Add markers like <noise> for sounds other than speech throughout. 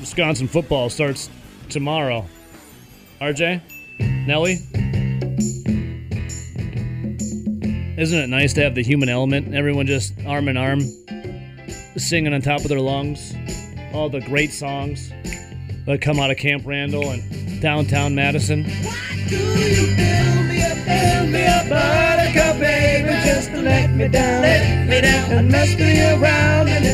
Wisconsin football starts tomorrow. RJ, Nelly, isn't it nice to have the human element? Everyone just arm in arm, singing on top of their lungs, all the great songs that come out of Camp Randall and downtown Madison. Just let me down, let me down, and mess me around, and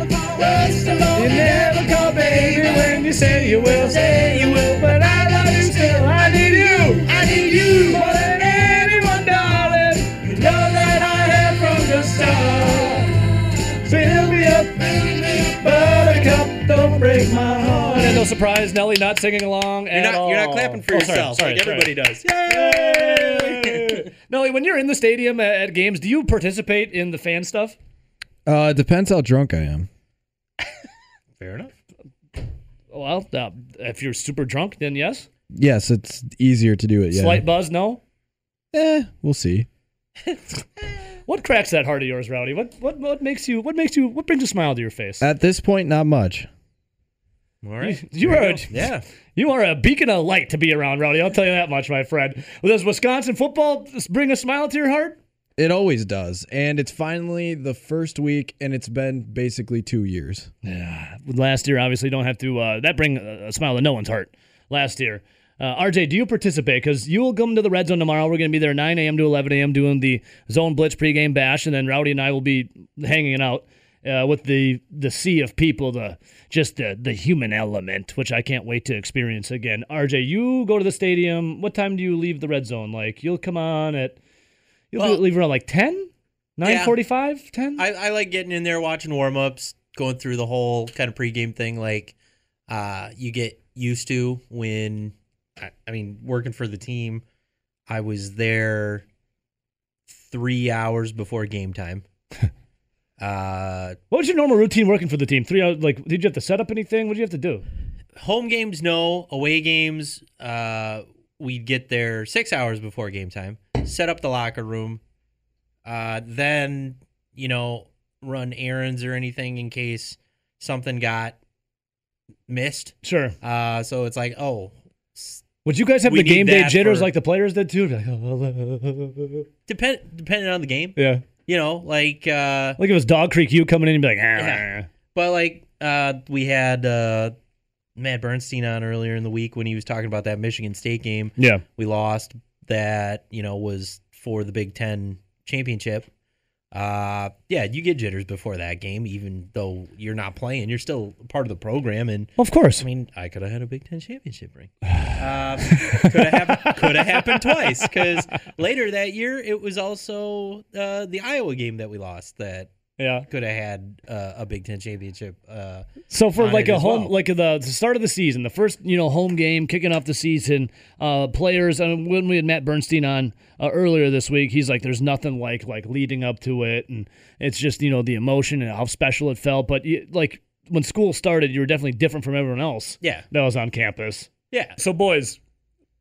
of all, worst of you never call, baby, when you say you will, say you will, but I love you still, I need you, I need you more than anyone, darling, you know that I have from the start. Fill me up, fill me up, buttercup, don't break my heart. And no surprise, Nelly not singing along You're at not, all. you're not clapping for Oh, yourself sorry, like sorry. everybody does. Yay! <laughs> Nelly, when you're in the stadium at, at games, do you participate in the fan stuff? Uh, it depends how drunk I am. Fair enough. Well, uh, if you're super drunk, then yes. Yes, it's easier to do it. Yeah. Slight buzz, no. Eh, we'll see. <laughs> What cracks that heart of yours, Rowdy? What what what makes you what makes you what brings a smile to your face? At this point, not much. All right. <laughs> you There are go. yeah. <laughs> you are a beacon of light to be around, Rowdy. I'll tell you that much, my friend. Well, does Wisconsin football bring a smile to your heart? It always does, and it's finally the first week, and it's been basically two years. Yeah. Last year, obviously, don't have to. Uh, that bring a smile to no one's heart. Last year, uh, RJ, do you participate? Because you will come to the red zone tomorrow. We're going to be there 9 a.m. to 11 a.m. doing the zone blitz pregame bash, and then Rowdy and I will be hanging out uh, with the the sea of people, the just the the human element, which I can't wait to experience again. RJ, you go to the stadium. What time do you leave the red zone? Like you'll come on at you'll Well- leave around like 10, 9:45, 10. I, I like getting in there, watching warm ups, going through the whole kind of pregame thing. Like, uh, you get used to when, I, I mean, working for the team, I was there three hours before game time. <laughs> uh, What was your normal routine working for the team? Three hours. Like, did you have to set up anything? What did you have to do? home games, no. Away games, uh, we'd get there six hours before game time, set up the locker room, uh, then, you know, run errands or anything in case something got missed. Sure. Uh, so it's like, oh, Would you guys have the game day jitters for- like the players did too? Like, <laughs> depend depending on the game, yeah. you know, like, uh, Like if it was Dog Creek, you coming in and be like, ah. Yeah. but like, uh, we had uh, Matt Bernstein on earlier in the week when he was talking about that Michigan State game. yeah. we lost that you know was for the Big Ten championship. Uh, yeah, you get jitters before that game, even though you're not playing. You're still part of the program, and Of course. I mean, I could have had a Big Ten championship ring. <sighs> Um, could have happened, happened twice because later that year it was also uh, the Iowa game that we lost that yeah. could have had uh, a Big Ten championship. Uh, So for like a home, well. like the, the start of the season, the first you know home game, kicking off the season, uh, players. And when we had Matt Bernstein on uh, earlier this week, he's like, "There's nothing like like leading up to it, and it's just you know the emotion and how special it felt." But you, like when school started, you were definitely different from everyone else yeah, that was on campus. yeah. So, boys,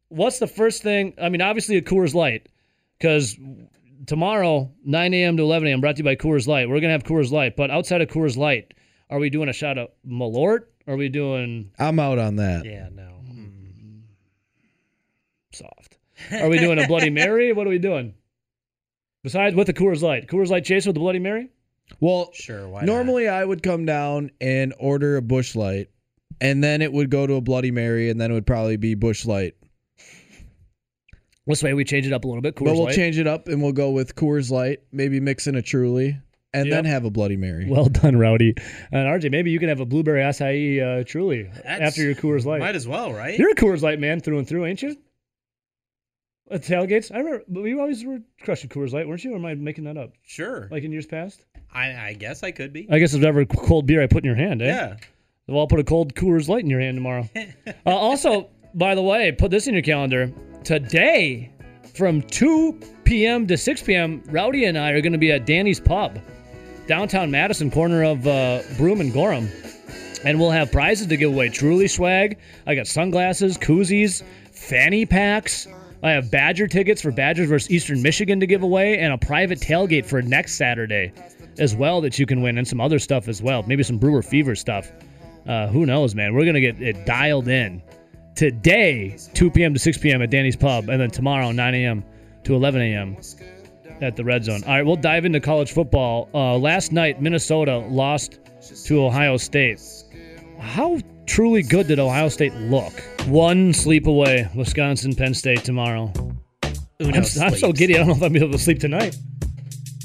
what's the first thing? I mean, obviously a Coors Light, because tomorrow, 9 a.m. to 11 a.m., brought to you by Coors Light. We're gonna have Coors Light, but outside of Coors Light, are we doing a shot of Malort? Are we doing I'm out on that. Yeah, no. Hmm. soft? Are we doing a Bloody <laughs> Mary? What are we doing? Besides with the Coors Light, Coors Light chase with the Bloody Mary. Well, Sure, why not? normally I would come down and order a Busch Light, and then it would go to a Bloody Mary, and then it would probably be Busch Light. This way, we change it up a little bit. Coors but we'll Light. change it up and we'll go with Coors Light, maybe mix in a Truly, and then have a Bloody Mary. Well done, Rowdy. And RJ, maybe you can have a blueberry acai uh, truly That's- after your Coors Light. Might as well, right? You're a Coors Light man through and through, ain't you? At tailgates, I remember. But you always were crushing Coors Light, weren't you? Or am I making that up? Sure. Like in years past? I, I guess I could be. I guess it's whatever cold beer I put in your hand, eh? yeah. Well, I'll put a cold Coors Light in your hand tomorrow. <laughs> uh, also, by the way, put this in your calendar. Today, from 2 p.m. to 6 p.m., Rowdy and I are going to be at Danny's Pub, downtown Madison, corner of uh, and Gorham. And we'll have prizes to give away. Truly swag. I got sunglasses, koozies, fanny packs. I have Badger tickets for Badgers versus Eastern Michigan to give away, and a private tailgate for next Saturday as well that you can win, and some other stuff as well. Maybe some Brewer Fever stuff. Uh, who knows, man? We're gonna get it dialed in today, 2 p.m. to 6 p.m. at Danny's Pub, and then tomorrow, 9 a.m. to 11 a.m. at the Red Zone. All right, we'll dive into college football. Uh, last night, Minnesota lost to Ohio State. How truly good did Ohio State look? One sleep away, Wisconsin, Penn State tomorrow. Uno I'm, I'm so giddy. I don't know if I'll be able to sleep tonight.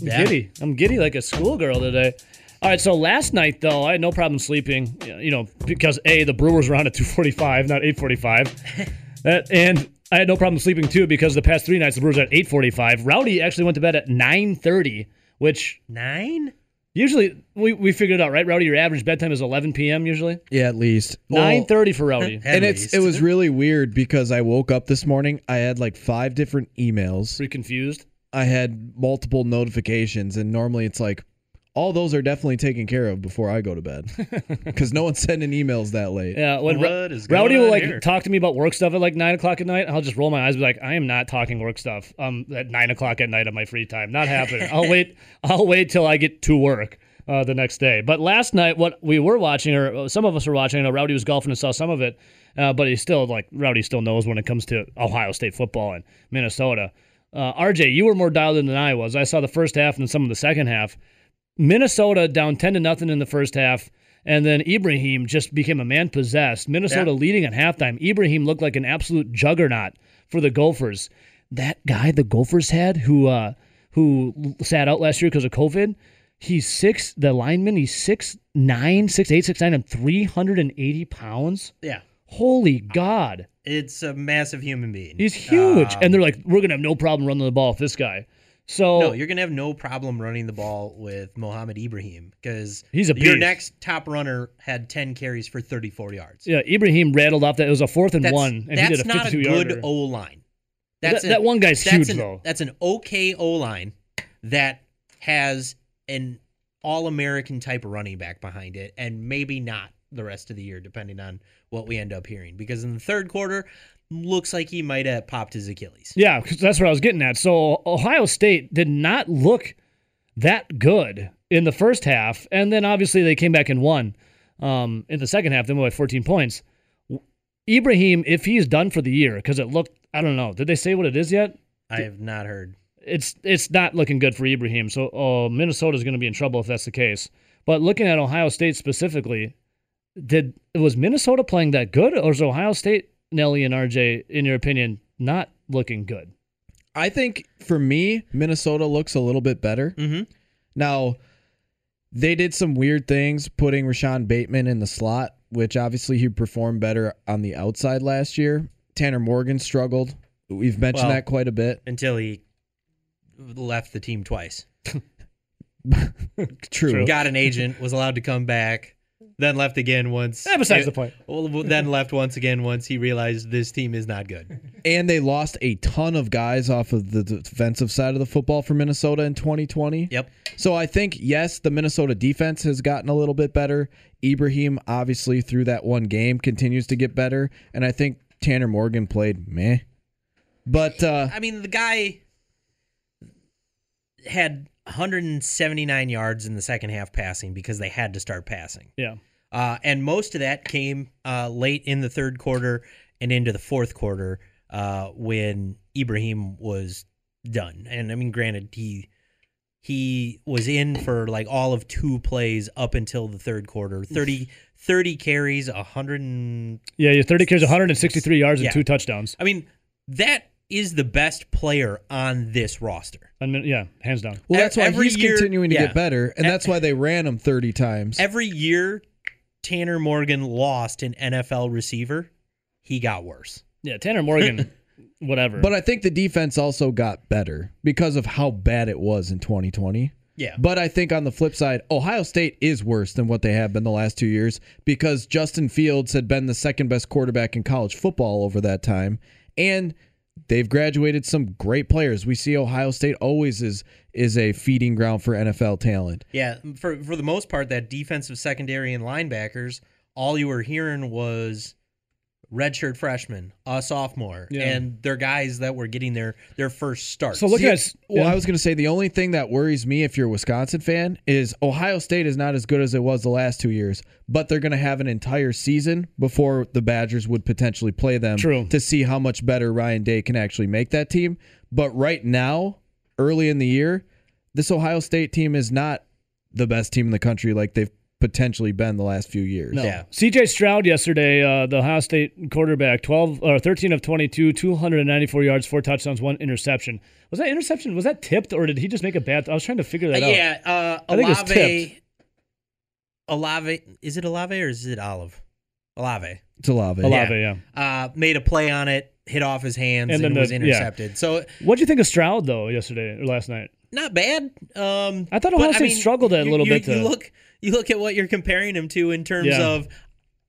I'm Yeah. giddy. I'm giddy like a schoolgirl today. All right, so last night though, I had no problem sleeping. You know, because a the Brewers were on at 2:45, not 8:45, That- <laughs> uh, and I had no problem sleeping too because the past three nights the Brewers were at 8:45. Rowdy actually went to bed at 9:30, which Nine? usually we, we figured it out, right? Rowdy, your average bedtime is 11 p.m. usually. Yeah, at least. Well, 9:30 for Rowdy. <laughs> And it's least. it was really weird because I woke up this morning. I had like five different emails. Pretty confused. I had multiple notifications, and normally it's like all those are definitely taken care of before I go to bed <laughs> because no one's sending emails that late. Yeah, when Ro- What is going Rowdy will like here? talk to me about work stuff at like nine o'clock at night. I'll just roll my eyes, and be like, I am not talking work stuff. Um, at nine o'clock at night on my free time, not happening. I'll <laughs> wait. I'll wait till I get to work uh, the next day. But last night, what we were watching, or uh, some of us were watching, I know Rowdy was golfing and saw some of it, uh, but he still like Rowdy still knows when it comes to Ohio State football and Minnesota. Uh, RJ, you were more dialed in than I was. I saw the first half and then some of the second half. Minnesota down 10 to nothing in the first half. And then Ibrahim just became a man possessed. Minnesota Yeah. leading at halftime. Ibrahim looked like an absolute juggernaut for the Gophers. That guy the Gophers had who uh, who sat out last year because of COVID, he's six, the lineman, he's six nine, six eight, six nine, and 380 pounds. Yeah. Holy God. It's a massive human being. He's huge. Um, and they're like, we're going to have no problem running the ball with this guy. So No, you're gonna have no problem running the ball with Mohamed Ibrahim because He's a beast. your next top runner had 10 carries for 34 yards. yeah, Ibrahim rattled off that. It was a fourth and That's, one, and that's he did a 52 not a good yarder. O line. That- That's a- that one guy's that's huge, an, though. That's an okay O line that has an All American type running back behind it, and maybe not the rest of the year, depending on what we end up hearing. Because in the third quarter, looks like he might have popped his Achilles. Yeah, 'cause that's what I was getting at. So Ohio State did not look that good in the first half, and then obviously they came back and won um, in the second half. They won by 14 points. Ibrahim, if he's done for the year, because it looked, I don't know, did they say what it is yet? I have not heard. It's it's not looking good for Ibrahim. So uh, Minnesota's going to be in trouble if that's the case. But looking at Ohio State specifically, did was Minnesota playing that good, or is Ohio State, Nelly and RJ, in your opinion, not looking good? I think for me, Minnesota looks a little bit better. Mm-hmm. Now, they did some weird things putting Rashod Bateman in the slot, which obviously he performed better on the outside last year. Tanner Morgan struggled. We've mentioned Well- that quite a bit. Until he left the team twice. True. <laughs> True. Got an agent, was allowed to come back, then left again once. Eh, besides the point. Well, then <laughs> left once again once he realized this team is not good. And they lost a ton of guys off of the defensive side of the football for Minnesota in 2020. Yep. So I think yes, the Minnesota defense has gotten a little bit better. Ibrahim obviously through that one game continues to get better, and I think Tanner Morgan played meh. But uh, I mean, the guy had 179 yards in the second half passing because they had to start passing. Yeah. Uh, and most of that came uh, late in the third quarter and into the fourth quarter uh, when Ibrahim was done. And I mean, granted, he he was in for like all of two plays up until the third quarter. 30, 30 carries, 100 and Yeah, your 30 carries, 163 yards, and Yeah. two touchdowns. I mean, that is the best player on this roster. I mean, yeah, hands down. well, that's why every he's year- continuing to yeah. get better, and that's why they ran him 30 times. Every year Tanner Morgan lost an NFL receiver, he got worse. Yeah, Tanner Morgan, <laughs> whatever. But I think the defense also got better because of how bad it was in 2020. Yeah. But I think on the flip side, Ohio State is worse than what they have been the last two years because Justin Fields had been the second best quarterback in college football over that time. And they've graduated some great players. We see Ohio State always is is a feeding ground for NFL talent. Yeah, for for the most part, that defensive secondary and linebackers, all you were hearing was redshirt freshman, a sophomore, Yeah. and they're guys that were getting their their first start. So look See, at Well, yeah. I was going to say the only thing that worries me if you're a Wisconsin fan is Ohio State is not as good as it was the last two years, but they're going to have an entire season before the Badgers would potentially play them True. to see how much better Ryan Day can actually make that team. But right now, early in the year, this Ohio State team is not the best team in the country like they've potentially been the last few years. No. Yeah. CJ Stroud yesterday, uh, the Ohio State quarterback, 12 or 13 of 22, 294 yards, four touchdowns, one interception. Was that interception? Was that tipped or did he just make a bad? I was trying to figure Uh, that out. yeah, uh, I think it was Olave. Olave, is it Olave or is it Olive? Olave. It's Olave. Olave, yeah. Uh, made a play on it, hit off his hands, And and, then was the- yeah. intercepted. So what do you think of Stroud though yesterday or last night? not bad. Um, I thought but, Ohio State struggled a little you- bit You to- look, you look at what you're comparing him to in terms Yeah. of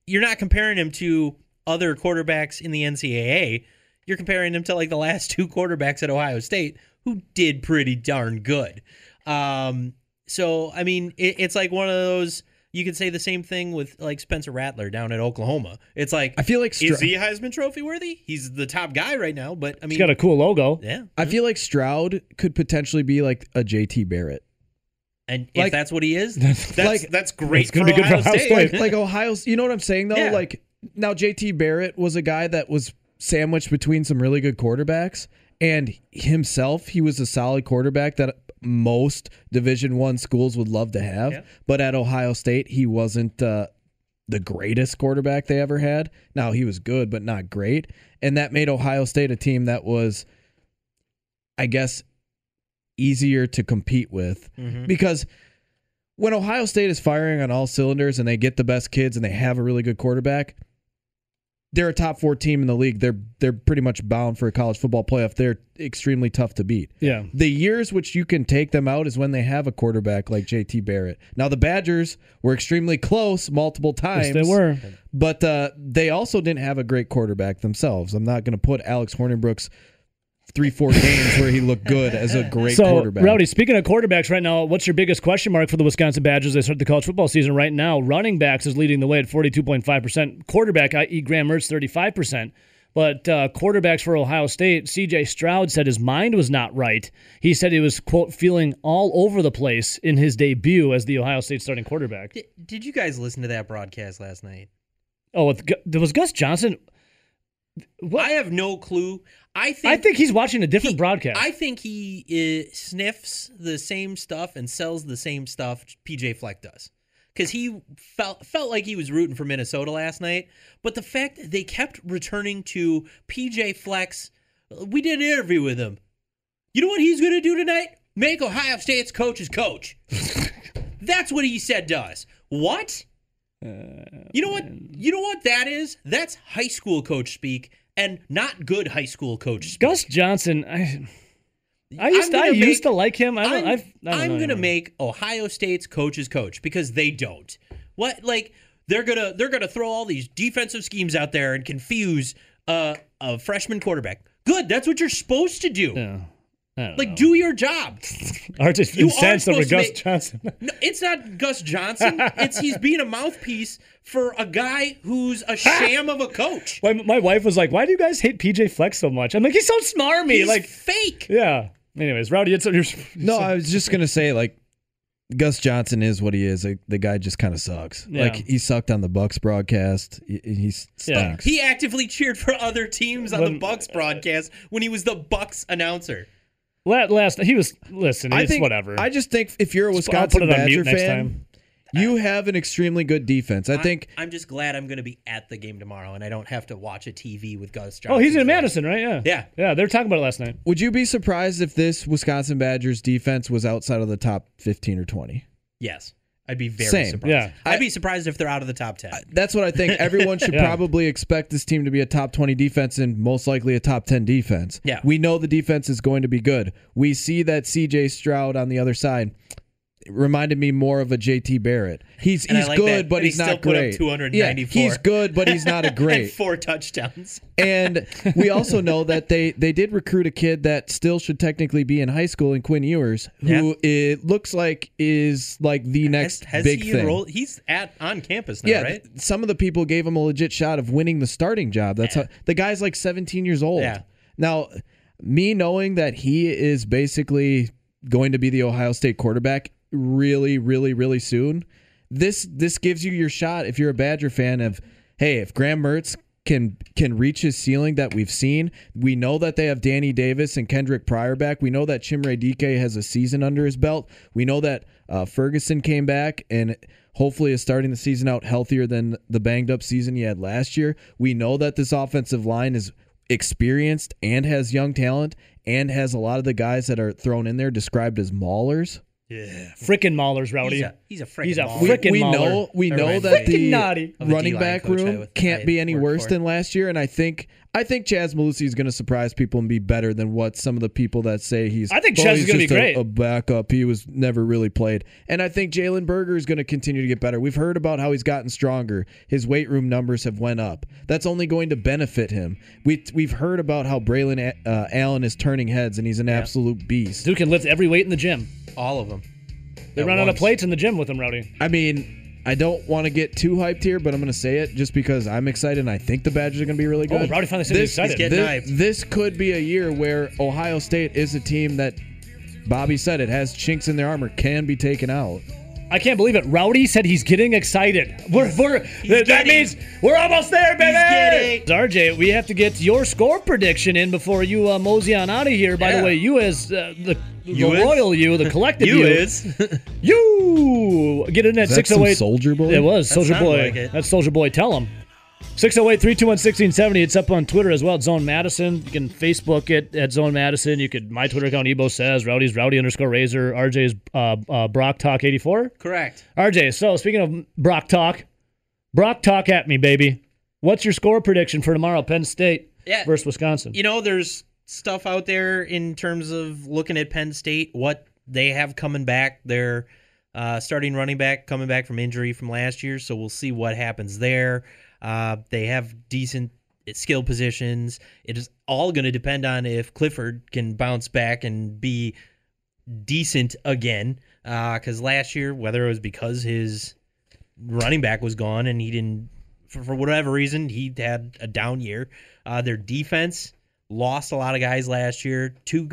you're not comparing him to other quarterbacks in the NCAA. You're comparing him to like the last two quarterbacks at Ohio State who did pretty darn good. Um, so I mean, it, it's like one of those. You could say the same thing with like Spencer Rattler down at Oklahoma. It's like I feel like Stra- is he Heisman Trophy worthy? He's the top guy right now, but I mean, He's got a cool logo. yeah. I feel like Stroud could potentially be like a JT Barrett. And if Like- that's what he is, <laughs> that's like- that's great It's gonna for be good for Ohio Ohio State. State. like like Ohio. You know what I'm saying though? Yeah. Like now, JT Barrett was a guy that was sandwiched between some really good quarterbacks, and himself, he was a solid quarterback that most Division One schools would love to have. Yeah. But at Ohio State, he wasn't uh, the greatest quarterback they ever had. Now he was good, but not great, and that made Ohio State a team that was, I guess, easier to compete with Mhm. because when Ohio State is firing on all cylinders and they get the best kids and they have a really good quarterback, they're a top four team in the league. They're they're pretty much bound for a college football playoff. They're extremely tough to beat. Yeah. The years which you can take them out is when they have a quarterback like JT Barrett. Now the Badgers were extremely close multiple times. Yes, they were. But uh, they also didn't have a great quarterback themselves. I'm not going to put Alex Hornibrook's three, four games where he looked good as a great so, quarterback. Rowdy, speaking of quarterbacks right now, what's your biggest question mark for the Wisconsin Badgers? They start the college football season right now. Running backs is leading the way at 42.5%. Quarterback, i.e., Graham Mertz, 35%. But uh, quarterbacks for Ohio State, CJ Stroud said his mind was not right. He said he was, quote, feeling all over the place in his debut as the Ohio State starting quarterback. Did, did you guys listen to that broadcast last night? Oh, with, there was Gus Johnson. What? I have no clue. I think I think he's watching a different he- broadcast. I think he uh, sniffs the same stuff and sells the same stuff PJ Fleck does. Because he felt felt like he was rooting for Minnesota last night, but the fact that they kept returning to PJ Fleck's, we did an interview with him. You know what he's going to do tonight? Make Ohio State's coach's coach. <laughs> That's what he said does. What? you know what? You know what that is? That's high school coach speak, and not good high school coach speak. Gus Johnson, I, I used, I used make- to like him. I don't, I'm, I've, I don't I'm know gonna make Ohio State's coaches coach because they don't. What like they're gonna they're gonna throw all these defensive schemes out there and confuse uh, a freshman quarterback. Good, that's what you're supposed to do. Yeah. I don't Like know. do your job. <laughs> Artist you are incensed over supposed to Gus make- Johnson. No, it's not Gus Johnson. <laughs> It's he's being a mouthpiece for a guy who's a sham of a coach. my, my wife was like, "Why do you guys hate PJ Fleck so much?" I'm like, "He's so smarmy." He's like, fake. yeah. Anyways, Rowdy, it's your <laughs> No, I was just gonna say like Gus Johnson is what he is. Like, the guy just kind of sucks. Yeah. Like he sucked on the Bucks broadcast. He, he Yeah. He actively cheered for other teams on the Bucks broadcast when he was the Bucks announcer. La- last he was listen. I It's think whatever. I just think if you're a I'll Wisconsin put it on Badger mute fan, time. you have an extremely good defense. I think I, am just glad I'm going to be at the game tomorrow and I don't have to watch a TV with Gus Johnson. Oh, he's in Madison, right? Yeah. Yeah. Yeah. they were talking about it last night. Would you be surprised if this Wisconsin Badgers defense was outside of the top 15 or 20? Yes. I'd be very Same. surprised. Yeah. I'd be surprised if they're out of the top 10. That's what I think. <laughs> Everyone should Yeah. probably expect this team to be a top 20 defense and most likely a top 10 defense. Yeah. We know the defense is going to be good. We see that CJ Stroud on the other side. Reminded me more of a JT Barrett. He's And he's like good, that. but And he he's not great. 294. Yeah, he's good, but he's not a <laughs> and great. four touchdowns. and we also know that they they did recruit a kid that still should technically be in high school in Quinn Ewers, who Yeah. it looks like is like the next has, has big he thing. enrolled? He's at on campus now, yeah, right? some of the people gave him a legit shot of winning the starting job. That's how, the guy's like 17 years old. Yeah. Now, me knowing that he is basically going to be the Ohio State quarterback really, really, really soon, this this gives you your shot if you're a Badger fan of, hey, if Graham Mertz can can reach his ceiling that we've seen. We know that they have Danny Davis and Kendric Pryor back. We know that Chimere Dike has a season under his belt. We know that uh, Ferguson came back and hopefully is starting the season out healthier than the banged up season he had last year. We know that this offensive line is experienced and has young talent and has a lot of the guys that are thrown in there described as maulers. Yeah. Frickin' Maulers, Rowdy. He's a he's a freaking He's a baller. We, Frickin' we mauler. know we That know that me the naughty. of a running D-line back coach I room was- can't I be any worked worse for. than last year, and I think I think Chez Mellusi is going to surprise people and be better than what some of the people that say he's. I think "Oh, Chaz is gonna be just a- great." A, backup. He was never really played, and I think Jalen Berger is going to continue to get better. We've heard about how he's gotten stronger. His weight room numbers have went up. That's only going to benefit him. We we've heard about how Braylon uh, Allen is turning heads, and he's an absolute beast. Dude can lift every weight in the gym. all of them. They At run out of plates in the gym with him, Rowdy. I mean, I don't want to get too hyped here, but I'm going to say it just because I'm excited and I think the Badgers are going to be really good. Oh, good. Rowdy finally said this, excited. this, this could be a year where Ohio State is a team that Bobby said it has chinks in their armor, can be taken out. I can't believe it. Rowdy said he's getting excited. We're, we're, that, that getting- means we're almost there, baby. getting- RJ, we have to get your score prediction in before you uh, mosey on out of here. By the way, you as uh, the, the is? royal you, the <laughs> collective you, You is. <laughs> you get in at Is that six some oh eight. Soldier Boy? It was Soldier Boy. like it. That's Soldier Boy. Tell him. 608 321 1670. It's up on Twitter as well. It's Zone Madison. You can Facebook it at Zone Madison. You could, my Twitter account, Ebo says, Rowdy's Rowdy underscore Razor. RJ's uh, uh, Brock Talk 84. Correct. RJ, so speaking of Brock Talk, Brock Talk at me, baby. What's your score prediction for tomorrow, Penn State Yeah. versus Wisconsin? You know, there's stuff out there in terms of looking at Penn State, what they have coming back. They're uh, starting running back coming back from injury from last year, so we'll see what happens there. Uh, they have decent skill positions. It is all going to depend on if Clifford can bounce back and be decent again. Because last year, whether it was because his running back was gone and he didn't, for, for whatever reason, he had a down year. Uh, their defense lost a lot of guys last year. Two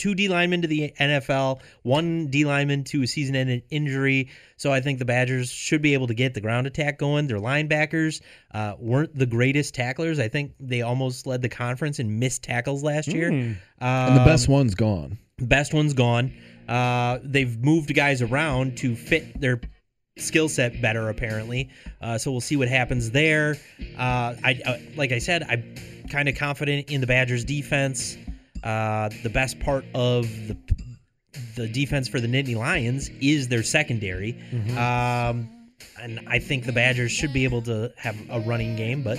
two D linemen to the NFL, one D lineman to a season-ending injury. So I think the Badgers should be able to get the ground attack going. Their linebackers uh, weren't the greatest tacklers. I think they almost led the conference in missed tackles last year. Hmm. And the Um, best one's gone. best one's gone. Uh, they've moved guys around to fit their skill set better, apparently. Uh, so we'll see what happens there. Uh, I uh, like I said, I'm kind of confident in the Badgers' defense. Uh, the best part of the the defense for the Nittany Lions is their secondary. Um, and I think the Badgers should be able to have a running game, but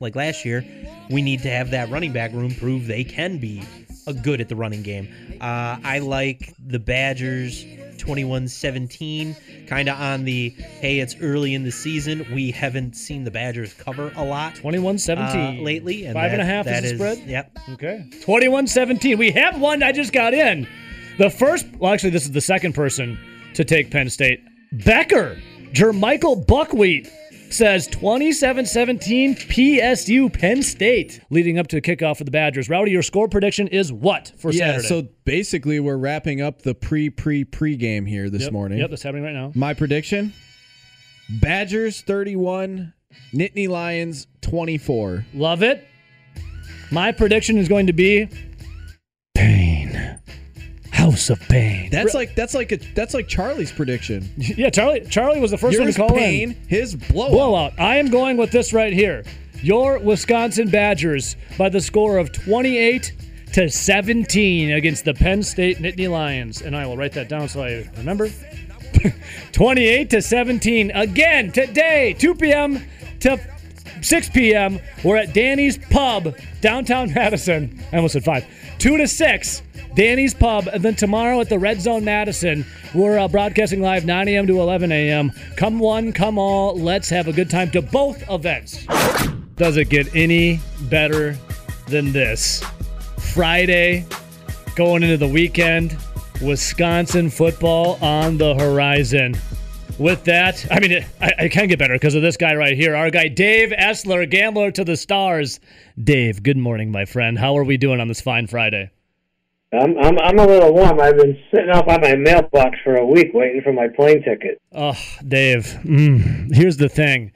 like last year, we need to have that running back room prove they can be a good at the running game. Uh, I like the Badgers 21 17, kind of on the hey, it's early in the season. We haven't seen the Badgers cover a lot 21 uh, 17. lately. And Five and a half that is the spread? Yep. Okay. 21 17. We have one. I just got in. The first, well, actually, this is the second person to take Penn State. Becker, Jermichael Buckwheat says 27 17 PSU Penn State leading up to the kickoff for the Badgers. Rowdy, your score prediction is what for Yeah, Saturday? so basically we're wrapping up the pre pre pre game here this Yep, morning. Yep, that's happening right now. My prediction Badgers 31, Nittany Lions 24. Love it. My prediction is going to be. Of Pain. That's like that's like a that's like Charlie's prediction. yeah, Charlie Charlie was the first Yours one to call pain, in. his blowout. Blowout. I am going with this right here. Your Wisconsin Badgers by the score of 28 to 17 against the Penn State Nittany Lions. And I will write that down so I remember. <laughs> 28 to 17 again today, 2 p.m. to 6 p.m. We're at Danny's Pub, downtown Madison. I almost said 5. 2 to 6, Danny's Pub. And then tomorrow at the Red Zone Madison, we're uh, broadcasting live 9 a.m. to 11 a.m. Come one, come all. Let's have a good time to both events. Does it get any better than this? Friday, going into the weekend, Wisconsin football on the horizon. With that, I mean, I, I can get better because of this guy right here. Our guy, Dave Essler, gambler to the stars. Dave, good morning, my friend. How are we doing on this fine Friday? I'm, I'm I'm a little warm. I've been sitting up on my mailbox for a week waiting for my plane ticket. Oh, Dave, mm, here's the thing.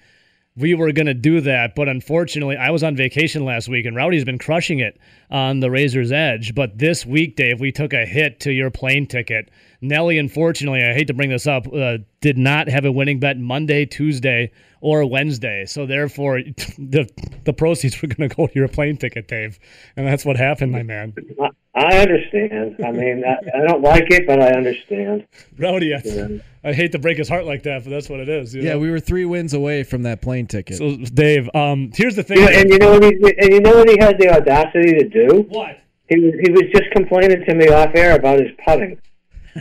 We were going to do that, but unfortunately, I was on vacation last week, and Rowdy's been crushing it on the Razor's Edge. But this week, Dave, we took a hit to your plane ticket. Nelly, unfortunately, I hate to bring this up, uh, did not have a winning bet Monday, Tuesday, or Wednesday. So therefore, <laughs> the the proceeds were going to go to your plane ticket, Dave, and that's what happened, my man. I, I understand. I mean, I, I don't like it, but I understand. Rowdy, I, Yeah. I hate to break his heart like that, but that's what it is. you Yeah, know? we were three wins away from that plane ticket. So, Dave, um, here's the thing. You know, and you know what he and you know what he had the audacity to do? what? He was he was just complaining to me off air about his putting,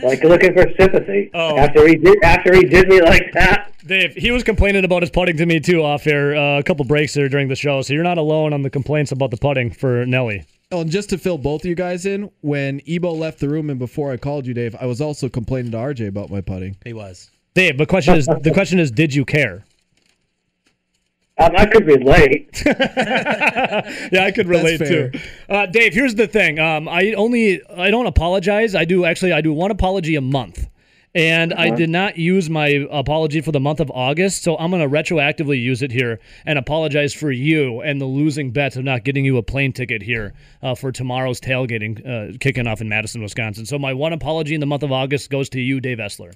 like looking for sympathy. <laughs> Oh. After he did after he did me like that. Dave, he was complaining about his putting to me too off air uh, a couple breaks there during the show. So you're not alone on the complaints about the putting for Nelly. Oh, and just to fill both of you guys in, when Ebo left the room and before I called you, Dave, I was also complaining to RJ about my putting. He was. Dave, the question is the question is, did you care? Um, I could relate. <laughs> <laughs> yeah, I could relate too. Uh, Dave, here's the thing. Um, I only I don't apologize. I do actually I do one apology a month. And I did not use my apology for the month of August, so I'm going to retroactively use it here and apologize for you and the losing bets of not getting you a plane ticket here uh, for tomorrow's tailgating uh, kicking off in Madison, Wisconsin. So my one apology in the month of August goes to you, Dave Essler.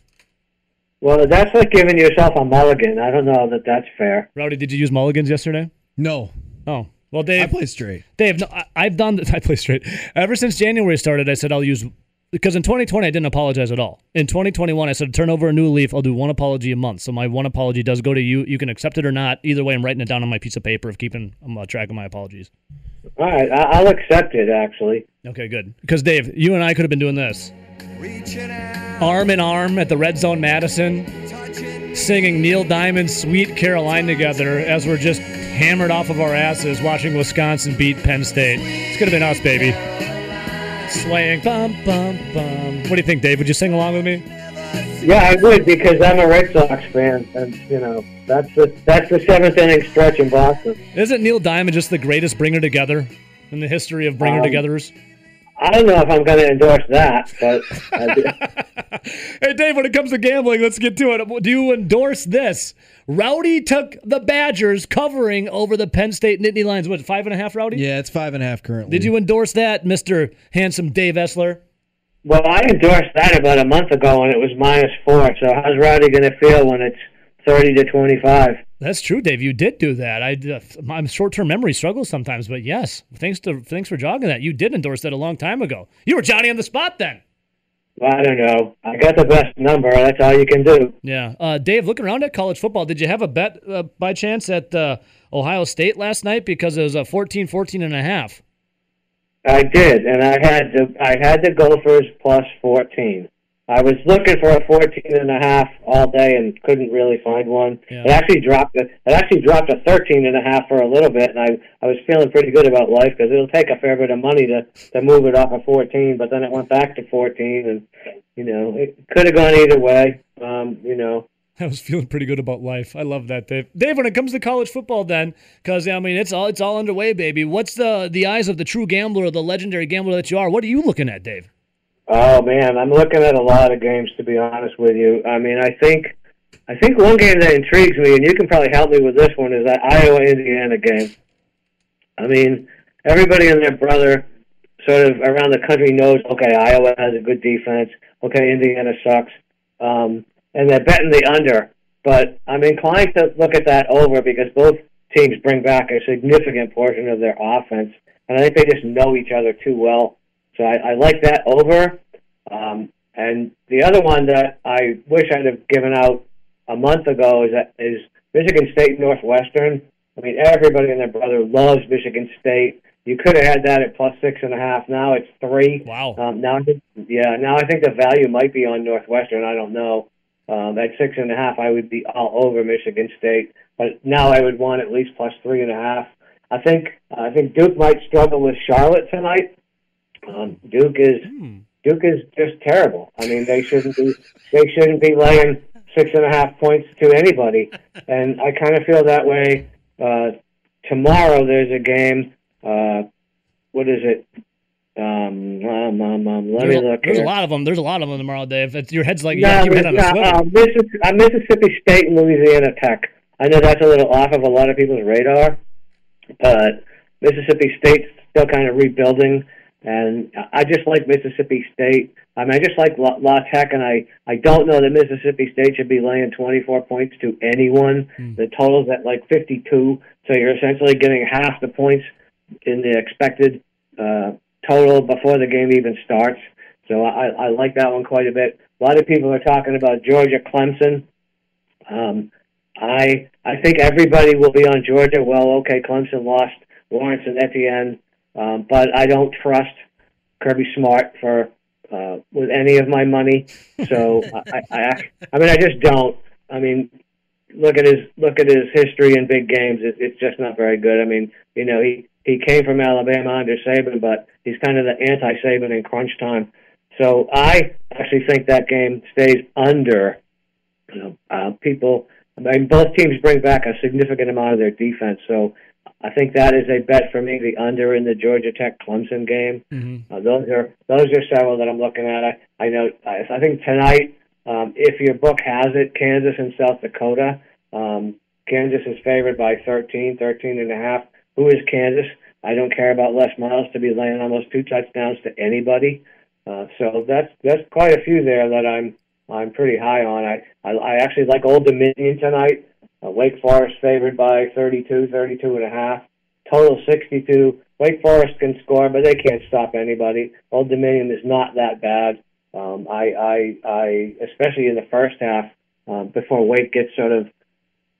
Well, that's like giving yourself a mulligan. I don't know that that's fair. Rowdy, did you use mulligans yesterday? No, Oh, well, Dave, I play straight. Dave, no, I, I've done this. <laughs> I play straight. Ever since January started, I said I'll use because in 2020 I didn't apologize at all. In 2021, I said turn over a new leaf. I'll do one apology a month. So my one apology does go to you. You can accept it or not. Either way, I'm writing it down on my piece of paper of keeping um, uh, track of my apologies. All right, I, I'll accept it. Actually, Okay, good. Because Dave, you and I could have been doing this, arm in arm at the Red Zone Madison, singing Neil Diamond's "Sweet Caroline" together as we're just hammered off of our asses watching Wisconsin beat Penn State. It's could have been us, baby. Swaying, bum bum bum. What do you think, Dave? Would you sing along with me? yeah, I would because I'm a Red Sox fan, and you know that's the that's the seventh inning stretch in Boston. Isn't Neil Diamond just the greatest bringer together in the history of bringer Um, togethers? I don't know if I'm going to endorse that, but I, <laughs> Hey, Dave, when it comes to gambling, let's get to it. Do you endorse this? Rowdy took the Badgers covering over the Penn State Nittany Lions. What, five and a half, Rowdy? Yeah, it's five and a half currently. Did you endorse that, Mr. Handsome Dave Essler? well, I endorsed that about a month ago, and it was minus four. So how's Rowdy going to feel when it's thirty to twenty-five? That's true, Dave. You did do that. I, uh, my short-term memory struggles sometimes, but yes, thanks to thanks for jogging that. You did endorse that a long time ago. You were Johnny on the spot then. I don't know. I got the best number. That's all you can do. Yeah. Uh, Dave, looking around at college football, did you have a bet uh, by chance at uh, Ohio State last night? Because it was a 14, 14 and a half. I did, and I had the I had the Gophers plus fourteen. I was looking for a 14 and a half all day and couldn't really find one. Yeah. It actually dropped. It actually dropped a 13 and a half for a little bit, and I I was feeling pretty good about life because it'll take a fair bit of money to to move it off of 14. But then it went back to 14, and you know it could have gone either way. Um, you know, <laughs> I was feeling pretty good about life. I love that, Dave. Dave, when it comes to college football, then, because I mean, it's all it's all underway, baby. What's the the eyes of the true gambler, or the legendary gambler that you are? What are you looking at, Dave? Oh man, I'm looking at a lot of games to be honest with you. I mean, I think I think one game that intrigues me, and you can probably help me with this one, is that Iowa Indiana game. I mean, everybody and their brother sort of around the country knows. Okay, Iowa has a good defense. Okay, Indiana sucks, um, and they're betting the under. But I'm inclined to look at that over because both teams bring back a significant portion of their offense, and I think they just know each other too well. So I, I like that over. Um, and the other one that I wish I'd have given out a month ago is that is Michigan State Northwestern. I mean, everybody and their brother loves Michigan State. You could have had that at plus six and a half. Now it's three. Wow. Um, now, yeah. Now I think the value might be on Northwestern. I don't know. Um, at six and a half, I would be all over Michigan State. But now I would want at least plus three and a half. I think I think Duke might struggle with Charlotte tonight. Um, Duke is Duke is just terrible. I mean, they shouldn't be they shouldn't be laying six and a half points to anybody. <laughs> And I kind of feel that way. Uh, tomorrow there's a game. Uh, what is it? Um, um, um, um, let There's, me a, look there's a lot of them. There's a lot of them tomorrow, Dave. It's, your head's like you your head a swivel. uh, Missis- uh, Mississippi State and Louisiana Tech. I know that's a little off of a lot of people's radar, but Mississippi State's still kind of rebuilding, and I just like Mississippi State. I mean, I just like La, La Tech, and I I don't know that Mississippi State should be laying 24 points to anyone. The total's at like 52, so you're essentially getting half the points in the expected uh, total before the game even starts. So I, I like that one quite a bit. A lot of people are talking about Georgia Clemson. Um, I I think everybody will be on Georgia. Well, okay, Clemson lost Lawrence and Etienne, um, but I don't trust Kirby Smart for uh, with any of my money. So <laughs> I, I, I, I mean, I just don't. I mean, look at his look at his history in big games. It, it's just not very good. I mean, you know, he he came from Alabama under Saban, but he's kind of the anti-Saban in crunch time. So I actually think that game stays under. You know, uh, people. I mean, both teams bring back a significant amount of their defense, so I think that is a bet for me. The under in the Georgia Tech Clemson game. Mm-hmm. Uh, those are those are several that I'm looking at. I I know. I, I think tonight, um, if your book has it, Kansas and South Dakota. Um, Kansas is favored by 13, 13 and a half. Who is Kansas? I don't care about Les Miles to be laying almost two touchdowns to anybody. Uh, so that's that's quite a few there that I'm I'm pretty high on. I I, I actually like Old Dominion tonight. Uh, Wake Forest favored by 32, 32 and a half. Total 62. Wake Forest can score, but they can't stop anybody. Old Dominion is not that bad. Um, I, I, I, especially in the first half, um, before Wake gets sort of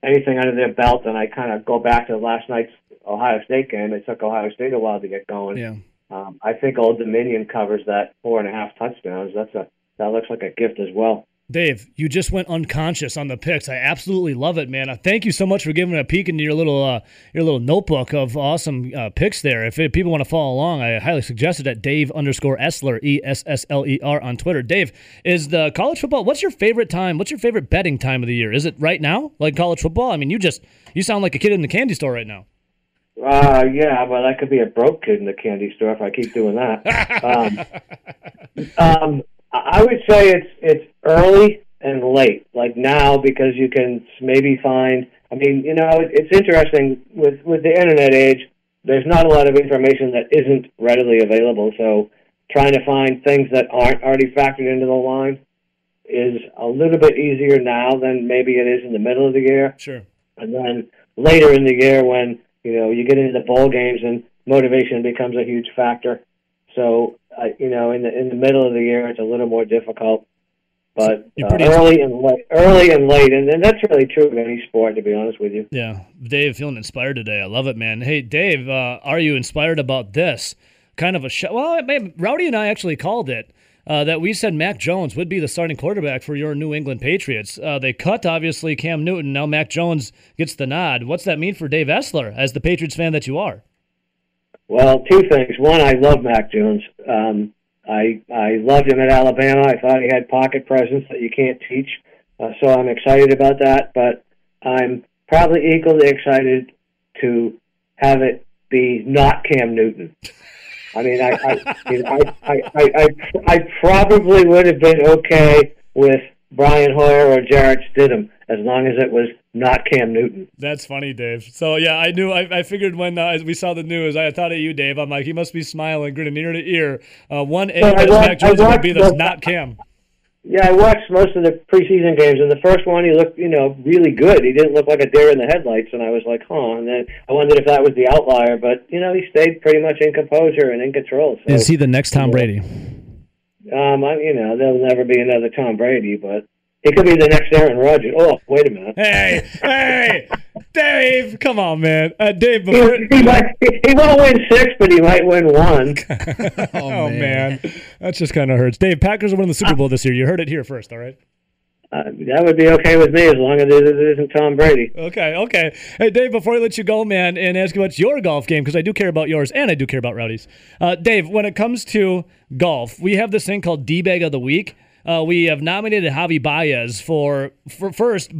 anything under their belt, and I kind of go back to last night's Ohio State game. It took Ohio State a while to get going. Yeah. Um, I think Old Dominion covers that four and a half touchdowns. That's a that looks like a gift as well. Dave, you just went unconscious on the picks. I absolutely love it, man. Uh, thank you so much for giving a peek into your little uh, your little notebook of awesome uh, picks there. If, if people want to follow along, I highly suggest it at Dave underscore Essler E S S L E R on Twitter. Dave, is the college football? What's your favorite time? What's your favorite betting time of the year? Is it right now, like college football? I mean, you just you sound like a kid in the candy store right now. Uh, yeah, well, I could be a broke kid in the candy store if I keep doing that. <laughs> um, um, I would say it's it's early and late, like now, because you can maybe find. I mean, you know, it, it's interesting with with the internet age. There's not a lot of information that isn't readily available. So, trying to find things that aren't already factored into the line is a little bit easier now than maybe it is in the middle of the year. Sure. And then later in the year, when you know you get into the bowl games and motivation becomes a huge factor. So uh, you know, in the in the middle of the year, it's a little more difficult. But uh, early and late, early and late, and, and that's really true of any sport, to be honest with you. Yeah, Dave, feeling inspired today. I love it, man. Hey, Dave, uh, are you inspired about this kind of a show? Well, Rowdy and I actually called it. Uh, that we said Mac Jones would be the starting quarterback for your New England Patriots. Uh, they cut obviously Cam Newton. Now Mac Jones gets the nod. What's that mean for Dave Essler as the Patriots fan that you are? Well, two things. One, I love Mac Jones. Um, I I loved him at Alabama. I thought he had pocket presence that you can't teach. Uh, so I'm excited about that. But I'm probably equally excited to have it be not Cam Newton. I mean, I I, you know, I, I, I, I, I probably would have been okay with Brian Hoyer or Jarrett Stidham as long as it was not Cam Newton. That's funny, Dave. So yeah, I knew. I, I figured when uh, we saw the news, I thought of you, Dave. I'm like, he must be smiling, grinning ear to ear. Uh, one A Well, I as wa- Mac Jones I would be that's the- not Cam. Yeah, I watched most of the preseason games, and the first one he looked, you know, really good. He didn't look like a deer in the headlights, and I was like, huh. And then I wondered if that was the outlier, but you know, he stayed pretty much in composure and in control. So, Is he the next Tom Brady? um, I, you know, there'll never be another Tom Brady, but he could be the next Aaron Rodgers. Oh, wait a minute. Hey, hey, Dave, come on, man. Uh, Dave, He, before, he might he won't win six, but he might win one. <laughs> oh man, that just kind of hurts. Dave, Packers are winning the Super Bowl this year. You heard it here first, all right? Uh, that would be okay with me as long as it isn't Tom Brady. Okay, okay. Hey, Dave, before I let you go, man, and ask you about your golf game, because I do care about yours and I do care about Rowdy's. Uh, Dave, when it comes to golf, we have this thing called D-Bag of the Week. Uh, we have nominated Javi Baez for, for first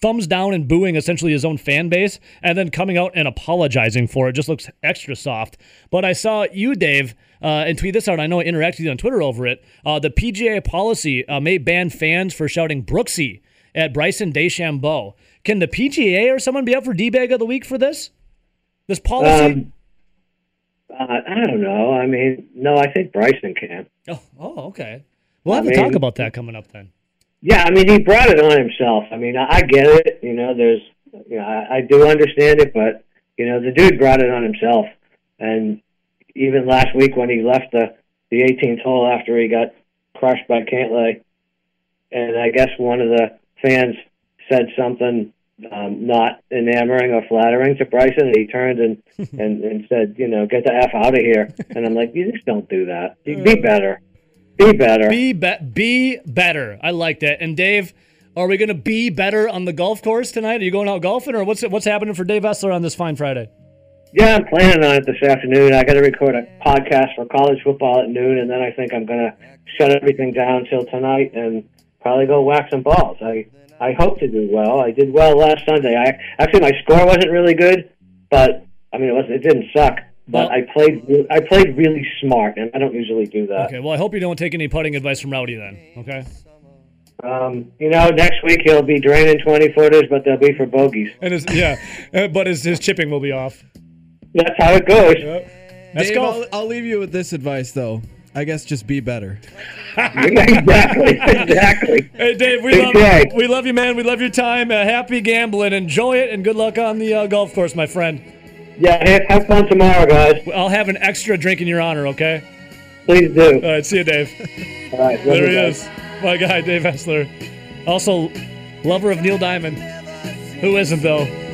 thumbs down and booing essentially his own fan base, and then coming out and apologizing for it. Just looks extra soft. But I saw you, Dave, uh, and tweet this out. I know I interacted with you on Twitter over it. Uh, the PGA policy uh, may ban fans for shouting Brooksy at Bryson DeChambeau. Can the PGA or someone be up for D-Bag of the Week for this? This policy? Um, uh, I don't know. I mean, no, I think Bryson can. oh, oh, okay. We'll have I to talk about that coming up then. Yeah, I mean, he brought it on himself. I mean, I, I get it. You know, there's, you know, I, I do understand it, but you know, the dude brought it on himself. And even last week when he left the the 18th hole after he got crushed by Cantlay, and I guess one of the fans said something um, not enamoring or flattering to Bryson, and he turned and, <laughs> and and said, you know, get the f out of here. And I'm like, you just don't do that. You be better. Be better. Be, be be better. I like that. And Dave, are we going to be better on the golf course tonight? Are you going out golfing, or what's what's happening for Dave Essler on this fine Friday? Yeah, I'm planning on it this afternoon. I got to record a podcast for college football at noon, and then I think I'm going to shut everything down till tonight and probably go whack some balls. I I hope to do well. I did well last Sunday. I actually my score wasn't really good, but I mean it was it didn't suck. But Well- I played I played really smart, and I don't usually do that. Okay. Well, I hope you don't take any putting advice from Rowdy then. Okay. Um, you know, next week he'll be draining twenty footers, but they'll be for bogeys. And his yeah, <laughs> uh, but his his chipping will be off. That's how it goes. Let's Dave, go. I'll, I'll leave you with this advice though. I guess just be better. <laughs> exactly, exactly. Hey Dave, we Big love day. we love you, man. We love your time. Uh, happy gambling. Enjoy it, and good luck on the uh, golf course, my friend. Yeah, have, fun tomorrow, guys. I'll have an extra drink in your honor. Okay. Please do. All right. See you, Dave. <laughs> All right, There he guys. is, my guy, Dave Essler. Also, lover of Neil Diamond. Who isn't though?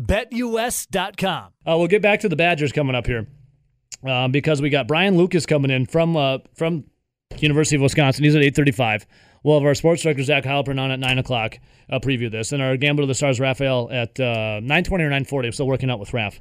BetUS.com. Uh, we'll get back to the Badgers coming up here uh, because we got Brian Lucas coming in from uh, from University of Wisconsin. He's at eight thirty-five. We'll have our sports director Zach Heilprin on at nine o'clock. Uh, preview this, and our Gambler of the Stars Raphael at uh, nine twenty or nine forty. I'm still working out with Raph.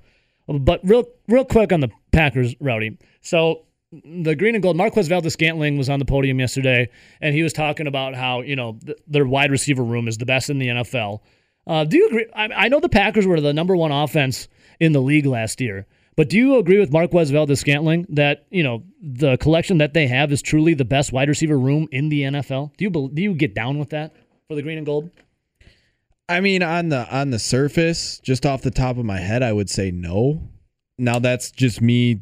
But real real quick on the Packers, Rowdy. So the green and gold. Marquez Valdes Scantling was on the podium yesterday, and he was talking about how you know th- their wide receiver room is the best in the NFL. Uh, do you agree? I, I know the Packers were the number one offense in the league last year, but do you agree with Marquez Valdes Scantling that you know the collection that they have is truly the best wide receiver room in the NFL? Do you do you get down with that for the green and gold? I mean, on the on the surface, just off the top of my head, I would say no. Now that's just me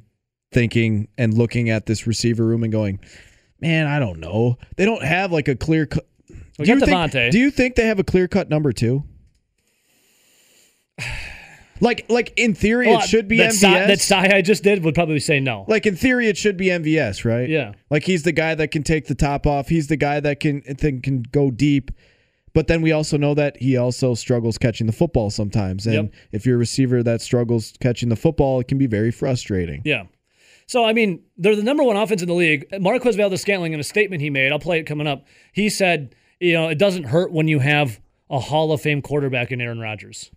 thinking and looking at this receiver room and going, man, I don't know. They don't have like a clear cut. Do, you think, do you think they have a clear cut number two? Like, like in theory, Well, it oh, should be that MVS. Cy- that Cy I just did would probably say no. like in theory, it should be MVS, right? Yeah. Like he's the guy that can take the top off. He's the guy that can that can go deep. But then we also know that he also struggles catching the football sometimes. And Yep. if you're a receiver that struggles catching the football, it can be very frustrating. Yeah. So I mean, they're the number one offense in the league. Marquez Valdes Scantling, in a statement he made, I'll play it coming up. He said, you know, it doesn't hurt when you have a Hall of Fame quarterback in Aaron Rodgers.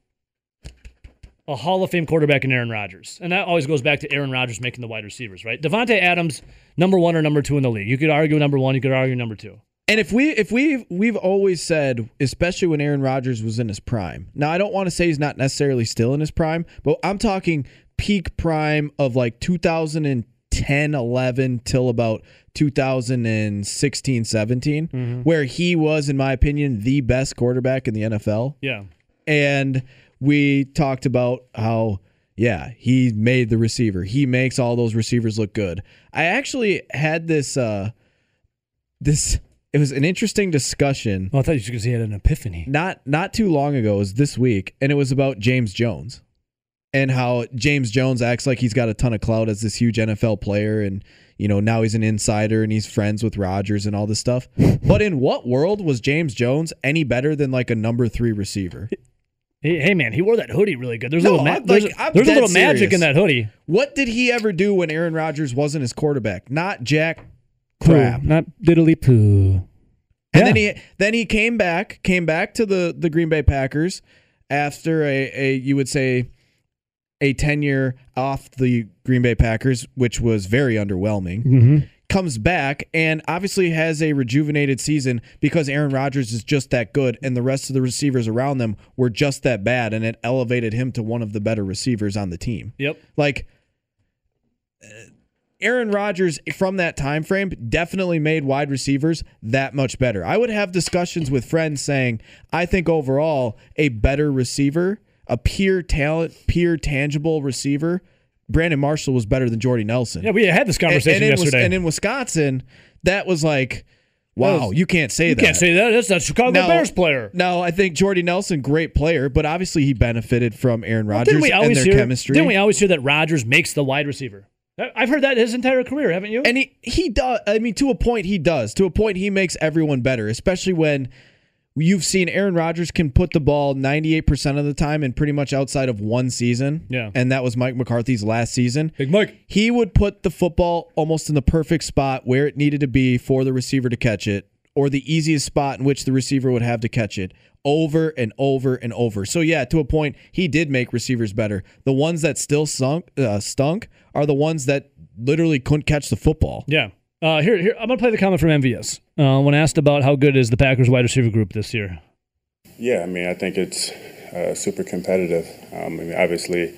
A Hall of Fame quarterback in Aaron Rodgers. And that always goes back to Aaron Rodgers making the wide receivers, right? Davante Adams, number one or number two in the league. You could argue number one, you could argue number two. And if we if we we've always said, especially when Aaron Rodgers was in his prime. Now I don't want to say he's not necessarily still in his prime, but I'm talking peak prime of like 2010, 11 till about 2016, 17, mm-hmm. where he was, in my opinion, the best quarterback in the NFL. Yeah. and we talked about how yeah, he made the receiver. He makes all those receivers look good. I actually had this uh this it was an interesting discussion Oh, I thought you because he had an epiphany. not not too long ago, it was this week, and it was about James Jones and how James Jones acts like he's got a ton of clout as this huge NFL player, and you know now he's an insider and he's friends with Rodgers and all this stuff. <laughs> but in what world was James Jones any better than like a number three receiver? Hey, hey, man, he wore that hoodie really good. There's No, a little, ma- I'm there's, like- I'm there's a little magic in that hoodie. What did he ever do when Aaron Rodgers wasn't his quarterback? Not jack crap. Not diddly poo. And then he then he came back, came back to the the Green Bay Packers after a, a you would say a tenure off the Green Bay Packers, which was very underwhelming. hmm Comes back and obviously has a rejuvenated season because Aaron Rodgers is just that good and the rest of the receivers around them were just that bad and it elevated him to one of the better receivers on the team. Yep. Like uh, Aaron Rodgers from that time frame definitely made wide receivers that much better. I would have discussions with friends saying, I think overall a better receiver, a pure talent, pure tangible receiver, Brandon Marshall was better than Jordy Nelson. Yeah, we had this conversation and, in Wis- yesterday. and in Wisconsin, that was like, wow, you can't say you that. You can't say that. That's a Chicago No. Bears player. No, I think Jordy Nelson, great player, but obviously he benefited from Aaron Rodgers Didn't we and their hear? chemistry. Didn't we always hear that Rodgers makes the wide receiver? I've heard that his entire career, haven't you? And he he does. I mean, to a point, he does. To a point, he makes everyone better, especially when you've seen Aaron Rodgers can put the ball 98% of the time and pretty much outside of one season. Yeah. And that was Mike McCarthy's last season. Big Mike. He would put the football almost in the perfect spot where it needed to be for the receiver to catch it, or the easiest spot in which the receiver would have to catch it over and over and over. So yeah, to a point, he did make receivers better. The ones that still sunk, uh, stunk are the ones that literally couldn't catch the football. Yeah. Uh, here, here. I'm gonna play the comment from MVS uh, when asked about how good is the Packers wide receiver group this year. Yeah, I mean, I think it's uh, super competitive. Um, I mean, obviously,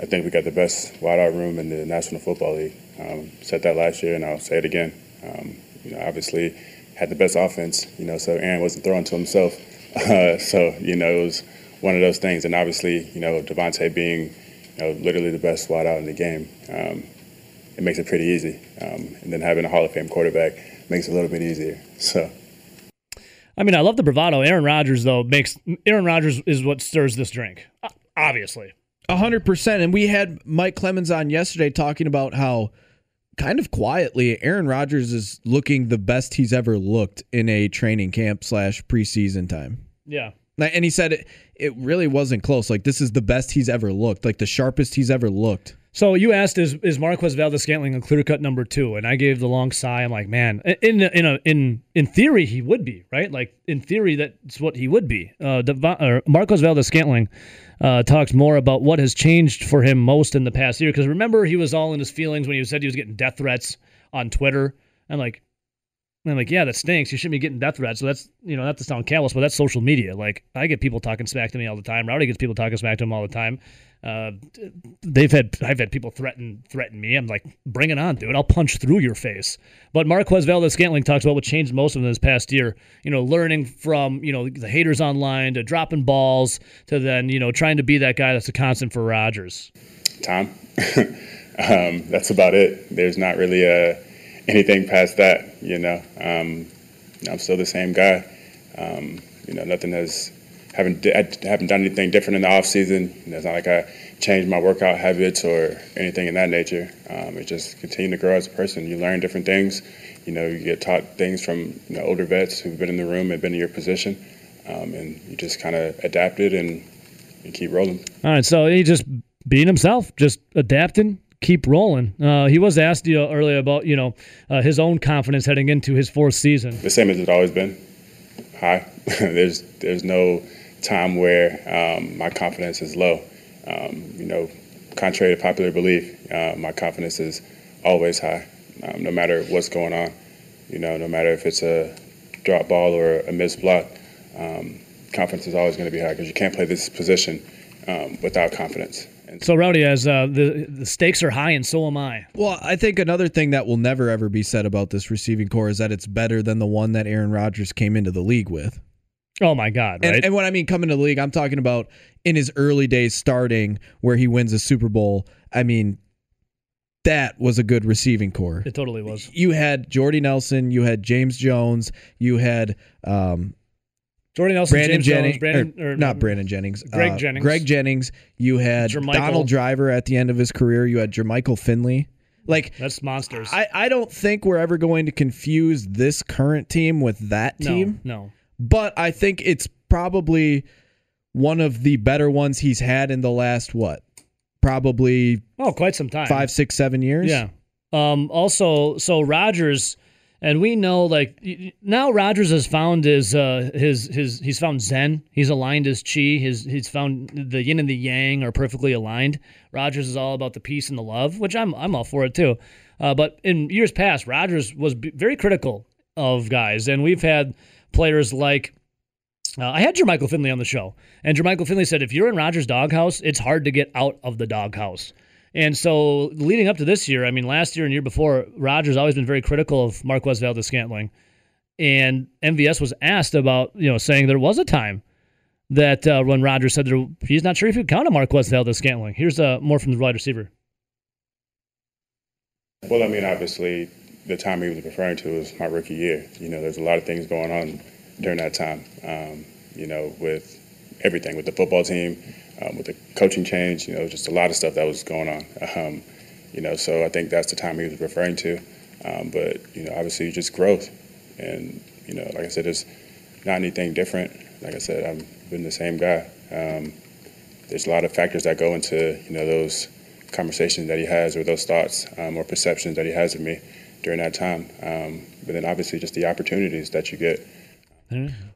I think we got the best wideout room in the National Football League. Um, said that last year, and I'll say it again. Um, you know, obviously, had the best offense. You know, so Aaron wasn't throwing to himself. <laughs> Uh, so you know, it was one of those things. And obviously, you know, Davante being, you know, literally the best wideout in the game. Um, it makes it pretty easy. Um, and then having a Hall of Fame quarterback makes it a little bit easier. So. I mean, I love the bravado. Aaron Rodgers though makes Aaron Rodgers is what stirs this drink. Uh, Obviously. A hundred percent. And we had Mike Clemens on yesterday talking about how kind of quietly Aaron Rodgers is looking the best he's ever looked in a training camp slash preseason time. Yeah. And he said it, it really wasn't close. Like this is the best he's ever looked, like the sharpest he's ever looked. So you asked, is is Marquez Valdes Scantling a clear cut number two? And I gave the long sigh. I'm like, man, in in a in in theory he would be right. Like in theory that's what he would be. Uh, Marquez Valdes Scantling uh, talks more about what has changed for him most in the past year. Because remember, he was all in his feelings when he said he was getting death threats on Twitter. I'm like, I'm like, yeah, that stinks. You shouldn't be getting death threats. So that's, you know, not to sound callous, but that's social media. Like, I get people talking smack to me all the time. Rowdy gets people talking smack to him all the time. Uh, they've had, I've had people threaten, threaten me. I'm like, bring it on, dude. I'll punch through your face. But Marquez Valdes Scantling talks about what changed most of this past year. You know, learning from, you know, the haters online to dropping balls to then, you know, trying to be that guy that's a constant for Rodgers. Tom, <laughs> um, that's about it. There's not really uh, anything past that, you know. Um, I'm still the same guy. Um, you know, nothing has haven't I haven't done anything different in the off season. It's not like I changed my workout habits or anything in that nature. Um, it's just continue to grow as a person. You learn different things. You know, you get taught things from you know, older vets who've been in the room and been in your position, um, and you just kind of adapted and you keep rolling. All right, so he just being himself, just adapting, keep rolling. Uh, he was asked you earlier about you know uh, his own confidence heading into his fourth season. the same as it's always been high. <laughs> there's there's no time where um, my confidence is low. Um, you know, contrary to popular belief, uh, my confidence is always high, um, no matter what's going on. You know, no matter if it's a drop ball or a missed block, um, confidence is always going to be high because you can't play this position um, without confidence. And So Rowdy, as uh, the the stakes are high, and so am I. Well, I think another thing that will never ever be said about this receiving core is that it's better than the one that Aaron Rodgers came into the league with. Oh my God! And, Right? and when I mean coming to the league, I'm talking about in his early days starting where he wins a Super Bowl. I mean, that was a good receiving core. it totally was. You had Jordy Nelson, you had James Jones, you had um, Jordan Nelson, Brandon James Jennings, Jones, Brandon, or or, not Brandon Jennings, Greg uh, Jennings. Greg Jennings. You had Jermichael. Donald Driver at the end of his career. You had Jermichael Finley. Like That's monsters. I, I don't think we're ever going to confuse this current team with that no, team, no. but I think it's probably one of the better ones he's had in the last what, probably Oh, quite some time. five, six, seven years. Yeah. Um, also, so Rodgers, and we know like now Rodgers has found his uh, his his he's found Zen. He's aligned his chi. His he's found the yin and the yang are perfectly aligned. Rodgers is all about the peace and the love, which I'm I'm all for it too. Uh, but in years past, Rodgers was b- very critical of guys, and we've had players like. Uh, I had Jermichael Finley on the show, and Jermichael Finley said, if you're in Rodgers' doghouse, it's hard to get out of the doghouse. And so, leading up to this year, I mean, last year and year before, Rodgers always been very critical of Marquez Valdes Scantling. And MVS was asked about, you know, saying there was a time that uh, when Rodgers said there, he's not sure if could count on Marquez Valdes Scantling. Here's uh, more from the wide receiver. Well, I mean, obviously, the time he was referring to was my rookie year. You know, there's a lot of things going on during that time. Um, you know, with everything, with the football team, um, with the coaching change. You know, just a lot of stuff that was going on. Um, you know, so I think that's the time he was referring to. Um, but you know, obviously, just growth, and you know, like I said, it's not anything different. Like I said, I've been the same guy. Um, there's a lot of factors that go into you know those conversations that he has or those thoughts um, or perceptions that he has of me during that time. Um, but then obviously just the opportunities that you get.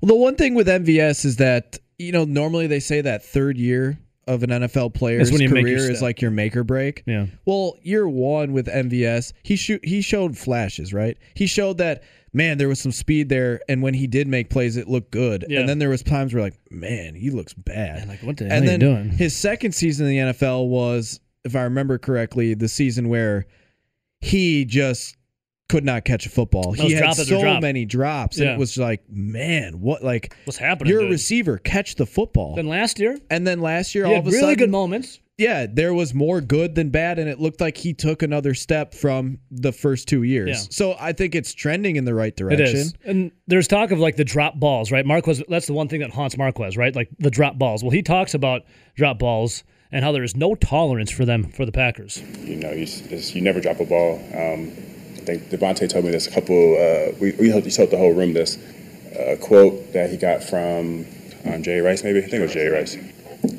Well, the one thing with MVS is that you know normally they say that third year of an NFL player's career is like your make or break. Yeah. Well, year one with MVS, he shoot he showed flashes, right? He showed that man there was some speed there, and when he did make plays, it looked good. Yeah. And then there was times where like, man, he looks bad. Like, what the hell and are you then doing? his second season in the NFL was, if I remember correctly, the season where he just could not catch a football. That He was had so drop. many drops, and it was like, man, what like What's happening? you're a receiver, catch the football. Then last year, and then last year, he all had of a really sudden, good moments. yeah, there was more good than bad, and it looked like he took another step from the first two years. Yeah. So I think it's trending in the right direction. is. And there's talk of like the drop balls, right? Marquez, that's the one thing that haunts Marquez, right? Like the drop balls. Well, he talks about drop balls and how there is no tolerance for them for the Packers. You know, you, s- it's- you never drop a ball. Um, I think Davante told me this a couple. Uh, we we told, he told the whole room this uh, quote that he got from um, Jay Rice, maybe I think it was Jay Rice.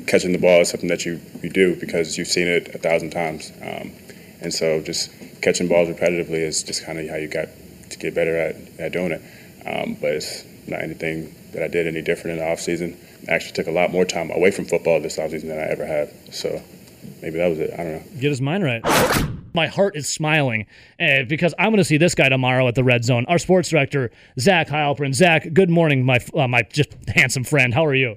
Catching the ball is something that you, you do because you've seen it a thousand times, um, and so just catching balls repetitively is just kind of how you got to get better at, at doing it. Um, but it's not anything that I did any different in the offseason. I actually took a lot more time away from football this offseason than I ever have. So maybe that was it. I don't know. Get his mind right. My heart is smiling eh, because I'm going to see this guy tomorrow at the Red Zone. Our sports director, Zach Heilprin. Zach, good morning, my uh, my just handsome friend. How are you?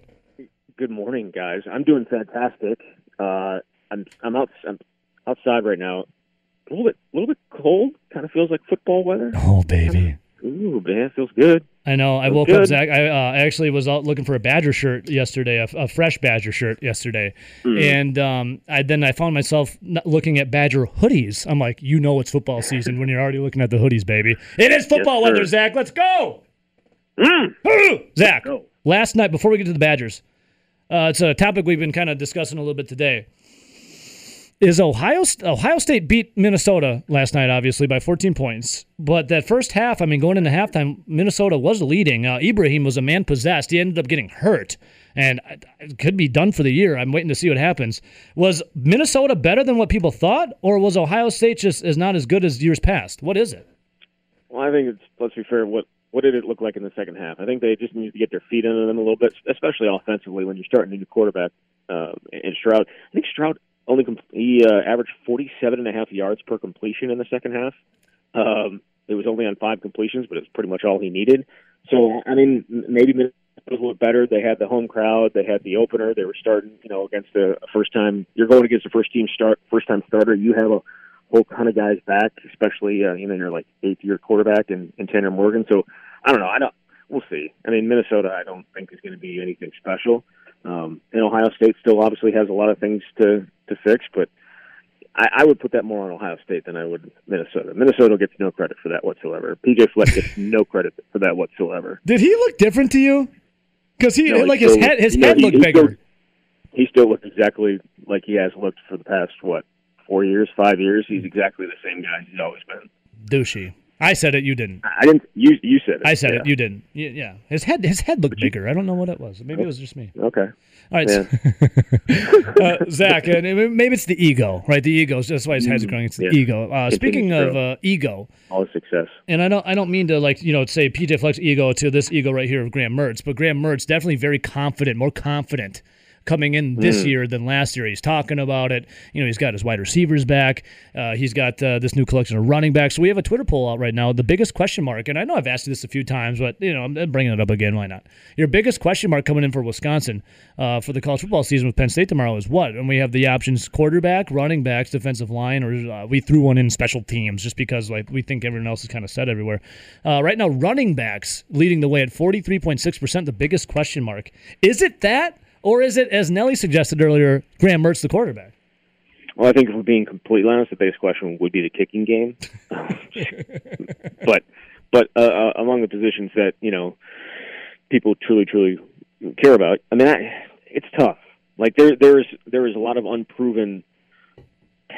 Good morning, guys. I'm doing fantastic. Uh, I'm I'm out I'm outside right now. A little bit a little bit cold. Kind of feels like football weather. Oh, baby. Ooh, man, feels good. I know. I woke up. Zach. I uh, actually was out looking for a Badger shirt yesterday, a, a fresh Badger shirt yesterday, Hmm. and um, I then I found myself looking at Badger hoodies. I'm like, you know, it's football season when you're already looking at the hoodies, baby. It is football Yes, weather, Zach. Let's go. <laughs> Zach, go. last night before we get to the Badgers, uh, it's a topic we've been kind of discussing a little bit today. Is Ohio Ohio State beat Minnesota last night, obviously by 14 points. But that first half, I mean, going into halftime, Minnesota was leading. Uh, Ibrahim was a man possessed. He ended up getting hurt, and it could be done for the year. I'm waiting to see what happens. Was Minnesota better than what people thought, or was Ohio State just is not as good as years past? What is it? Well, I think it's let's be fair. What what did it look like in the second half? I think they just needed to get their feet under them a little bit, especially offensively when you're starting a new quarterback. Um, and Stroud, I think Stroud only com- he uh, averaged 47 and a half yards per completion in the second half. Um, it was only on five completions, but it was pretty much all he needed. So I mean, maybe Minnesota was a little better. They had the home crowd. They had the opener. They were starting, you know, against a first time. You're going against a first team start, first time starter. You have a whole ton of guys back, especially uh, you know your like eighth year quarterback and, and Tanner Morgan. So I don't know. I don't. we'll see. I mean, Minnesota, I don't think is going to be anything special. Um, and Ohio State still obviously has a lot of things to to fix, but I, I would put that more on Ohio State than I would Minnesota. Minnesota gets no credit for that whatsoever. PJ Fleck gets <laughs> no credit for that whatsoever. Did he look different to you? Because he No, he like his still- head his head he- looked he bigger. still- He still looks exactly like he has looked for the past what four years, five years. He's exactly the same guy he's always been. Douchey. I said it. You didn't. I didn't. You you said it. I said yeah. it. You didn't. Yeah. His head his head looked bigger. I don't know what it was. Maybe it was just me. Okay. All right, Yeah. <laughs> uh, <laughs> Zach, and maybe it's the ego, right? The ego. That's why his head's growing. It's the Mm, yeah. ego. Uh, speaking of uh, ego, All success. and I don't, I don't mean to like you know say PJ Fleck's ego to this ego right here of Graham Mertz, but Graham Mertz definitely very confident, more confident coming in this year than last year. He's talking about it. You know, he's got his wide receivers back. Uh, he's got uh, this new collection of running backs. So we have a Twitter poll out right now. The biggest question mark, and I know I've asked you this a few times, but you know I'm bringing it up again. Why not? Your biggest question mark coming in for Wisconsin uh, for the college football season with Penn State tomorrow is what? And we have the options: quarterback, running backs, defensive line, or uh, we threw one in special teams just because like we think everyone else is kind of set everywhere. Uh, right now, running backs leading the way at 43.6 percent. The biggest question mark is it that, or is it as Nelly suggested earlier, Graham Mertz the quarterback? Well, I think if we're being completely honest, the biggest question would be the kicking game. <laughs> but but uh, uh, among the positions that you know people truly truly care about, I mean, I, it's tough. Like there there's there is a lot of unproven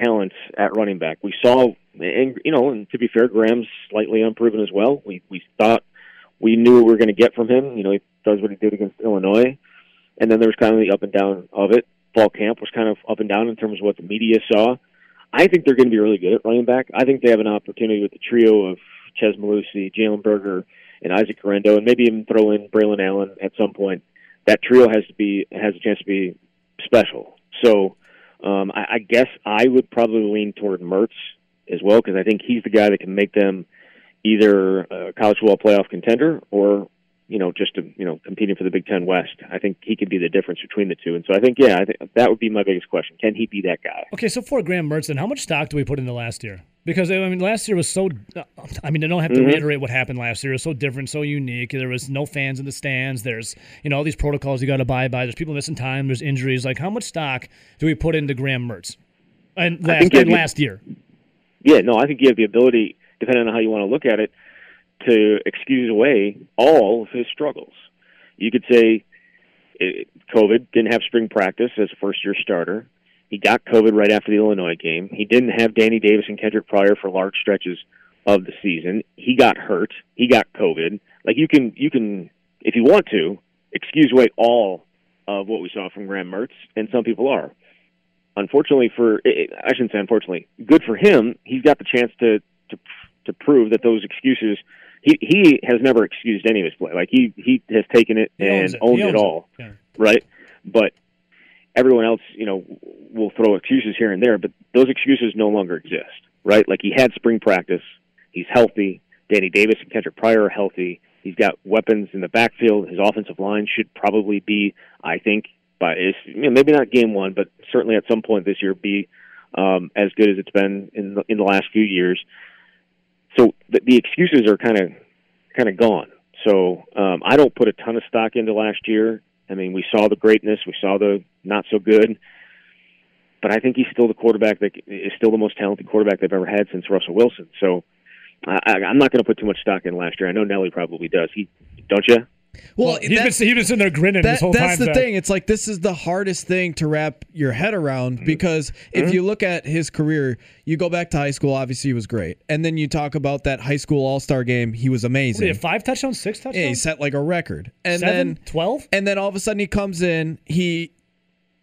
talent at running back. We saw, and you know, and to be fair, Graham's slightly unproven as well. We we thought we knew what we were going to get from him. You know, he does what he did against Illinois, and then there was kind of the up and down of it. Fall camp was kind of up and down in terms of what the media saw. I think they're going to be really good at running back. I think they have an opportunity with the trio of Chez Mellusi, Jalen Berger, and Isaac Guerendo, and maybe even throw in Braylon Allen at some point. That trio has to be has a chance to be special. So um, I, I guess I would probably lean toward Mertz as well because I think he's the guy that can make them either a college football playoff contender or you know just to, you know competing for the Big Ten West. I think he could be the difference between the two. And so I think yeah, I think that would be my biggest question: Can he be that guy? Okay, so for Graham Mertz, then how much stock do we put into last year? Because I mean, last year was so. I mean, I don't have to Mhm. reiterate what happened last year. It was so different, so unique. There was no fans in the stands. There's you know all these protocols you got to abide by. There's people missing time. There's injuries. Like, how much stock do we put into Graham Mertz? And last, and last year, Yeah, no, I think you have the ability, depending on how you want to look at it, to excuse away all of his struggles. You could say eh, COVID didn't have spring practice as a first year starter. He got COVID right after the Illinois game. He didn't have Danny Davis and Kendric Pryor for large stretches of the season. He got hurt. He got COVID. Like you can, you can, if you want to, excuse away all of what we saw from Graham Mertz, and some people are unfortunately for eh, I shouldn't say unfortunately, good for him. He's got the chance to to to prove that those excuses. He he has never excused any of his play. Like he he has taken it He and it. owned He it owns it. Yeah. right? But everyone else, you know, will throw excuses here and there, but those excuses no longer exist, right? Like he had spring practice, he's healthy. Danny Davis and Kendric Pryor are healthy. He's got weapons in the backfield. His offensive line should probably be, I think, by is you know, maybe not game one, but certainly at some point this year be um, as good as it's been in the, in the last few years. So the, the excuses are kind of kind of gone. So um, I don't put a ton of stock into last year. I mean, we saw the greatness, we saw the not so good, but I think he's still the quarterback that is still the most talented quarterback they've ever had since Russell Wilson. So I, I'm not going to put too much stock in last year. I know Nelly probably does. He don't you? Well, he's been, he's been sitting there grinning this that, whole that's time. That's the thing. It's like this is the hardest thing to wrap your head around Mm-hmm. because if you look at his career, you go back to high school, obviously he was great, and then you talk about that high school All Star game, he was What, he amazing. had five touchdowns, six touchdowns, Yeah, he set like a record, and seven, then twelve. and then all of a sudden he comes in, he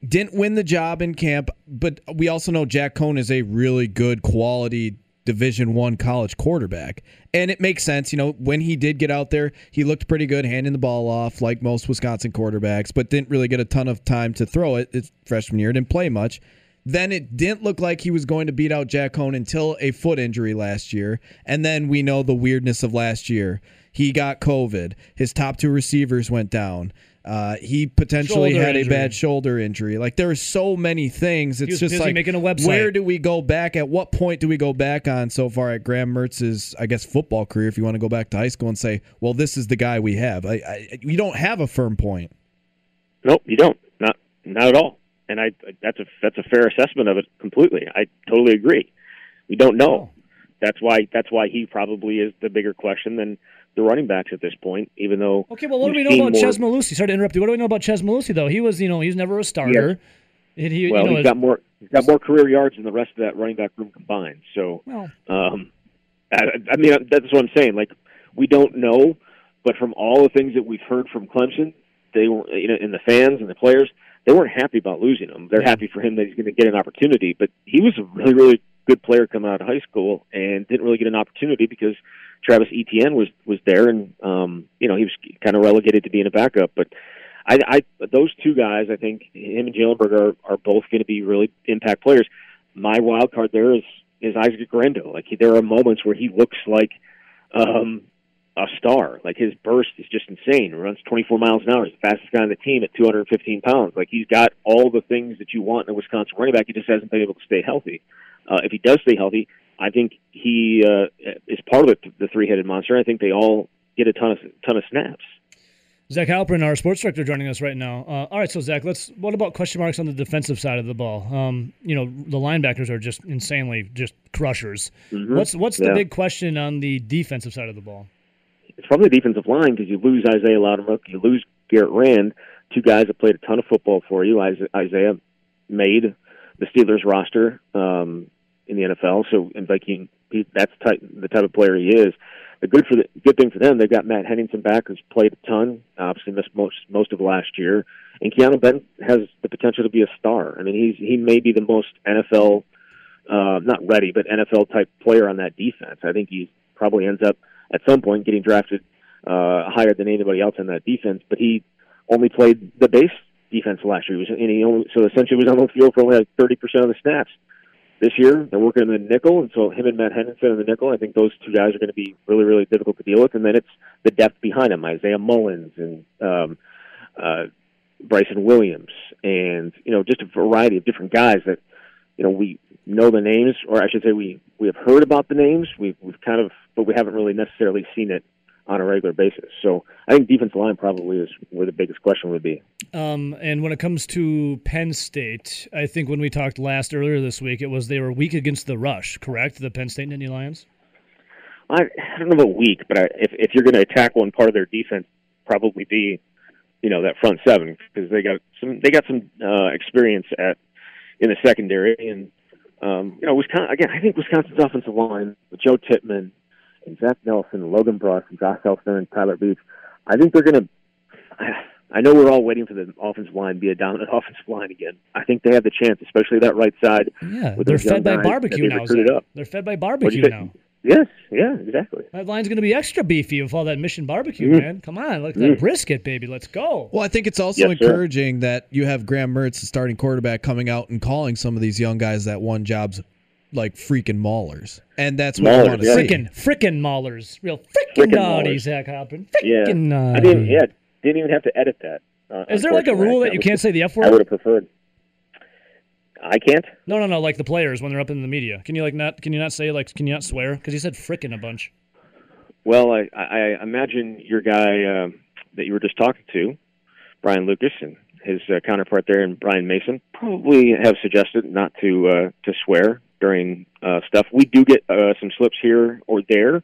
didn't win the job in camp, but we also know Jack Coan is a really good quality division one college quarterback. And it makes sense you know when he did get out there he looked pretty good handing the ball off like most wisconsin quarterbacks but didn't really get a ton of time to throw it. His freshman year didn't play much. Then it didn't look like he was going to beat out jack Coan until a foot injury last year. And then we know the weirdness of last year. He got covid. His top two receivers went down Uh, he potentially Shoulder had injury. a bad shoulder injury. Like there are so many things. It's just like making a website. where do we go back? At what point do we go back on so far at Graham Mertz's, I guess, football career? If you want to go back to high school and say, well, this is the guy we have. I, I, you don't have a firm point. Nope, you don't. Not not at all. And I that's a that's a fair assessment of it completely. I totally agree. We don't know. That's why that's why he probably is the bigger question than the running backs at this point. Even though Okay, well, what do we know about more- Chez Mellusi? Sorry to interrupt you. What do we know about Chez Mellusi, though? He was, you know, he's never a starter. And he, Well, you know, he's got more he's got more career yards than the rest of that running back room combined. So, Well. um, I, I mean that's what I'm saying. Like we don't know, but from all the things that we've heard from Clemson, they were you know, and the fans and the players, they weren't happy about losing him. They're happy for him that he's going to get an opportunity, but he was a really really good player coming out of high school and didn't really get an opportunity because Travis Etienne was was there and um, you know he was kind of relegated to being a backup, but. I, I those two guys, I think him and Jalen Berger are are both going to be really impact players. My wild card there is is Isaac Guerendo. Like he, there are moments where he looks like um, a star. Like his burst is just insane. He runs 24 miles an hour. He's the fastest guy on the team at 215 pounds. Like he's got all the things that you want in a Wisconsin running back. He just hasn't been able to stay healthy. Uh, if he does stay healthy, I think he uh, is part of the, the three-headed monster. I think they all get a ton of ton of snaps. Zach Heilprin, our sports director, joining us right now. Uh, all right, so Zach, let's. What about question marks on the defensive side of the ball? Um, you know, the linebackers are just insanely just crushers. Mhm. What's what's the Yeah. big question on the defensive side of the ball? it's probably the defensive line because you lose Isaiah Loudermilk, you lose Garrett Rand, two guys that played a ton of football for you. Isaiah made the Steelers roster um, in the NFL, so and he, he that's type, the type of player he is. The good for the good thing for them, they've got Matt Henningsen back, who's played a ton, obviously missed most most of last year, and Keanu Benton has the potential to be a star. I mean, he's he may be the most NFL, uh, not ready, but NFL type player on that defense. I think he probably ends up at some point getting drafted uh, higher than anybody else on that defense. But he only played the base defense last year. He was, and he only, so essentially was on the field for only like thirty percent of the snaps. This year they're working in the nickel, and so him and Matt Henderson in the nickel. I think those two guys are going to be really, really difficult to deal with. And then it's the depth behind them: Isaiah Mullens and um, uh, Bryson Williams, and you know just a variety of different guys that you know we know the names, or I should say we we have heard about the names. We've we've kind of, but we haven't really necessarily seen it on a regular basis. So I think defensive line probably is where the biggest question would be. Um, and when it comes to Penn State, I think when we talked last earlier this week, it was they were weak against the rush. Correct? The Penn State Nittany Lions. I, I don't know about weak, but I, if if you're going to attack one part of their defense, probably be you know that front seven because they got some they got some uh, experience at in the secondary and um, you know Wisconsin again. I think Wisconsin's offensive line with Joe Tippmann and Zach Nelson, Logan Bruss, and Josh Elster and Tyler Beach. I think they're going to. I know we're all waiting for the offensive line to be a dominant <laughs> offensive line again. I think they have the chance, especially that right side. Yeah, with they're fed by guys that barbecue they now. recruited Zach. up. They're fed by barbecue you say? now. Yes, yeah, exactly. That line's going to be extra beefy with all that Mission barbecue, Mm. man. Come on, look at that brisket, baby. Let's go. Well, I think it's also Yes, sir. encouraging that you have Graham Mertz, the starting quarterback, coming out and calling some of these young guys that won jobs like freaking maulers, and that's what Maulers, I want to yeah. see. Frickin' frickin' maulers. Real frickin' Frickin' naughty, maulers. Zach Hoppin. Yeah, Frickin' naughty. I didn't. Yeah, didn't even have to edit that. Uh, Is there like a rule that you can't say the f word? I would have preferred. I can't. No, no, no. Like the players when they're up in the media. Can you like not? Can you not say like? Can you not swear? Because you said frickin' a bunch. Well, I, I I imagine your guy um, that you were just talking to, Brian Lucas, and his uh, counterpart there, and Brian Mason, probably have suggested not to uh, to swear during uh, stuff. We do get uh, some slips here or there,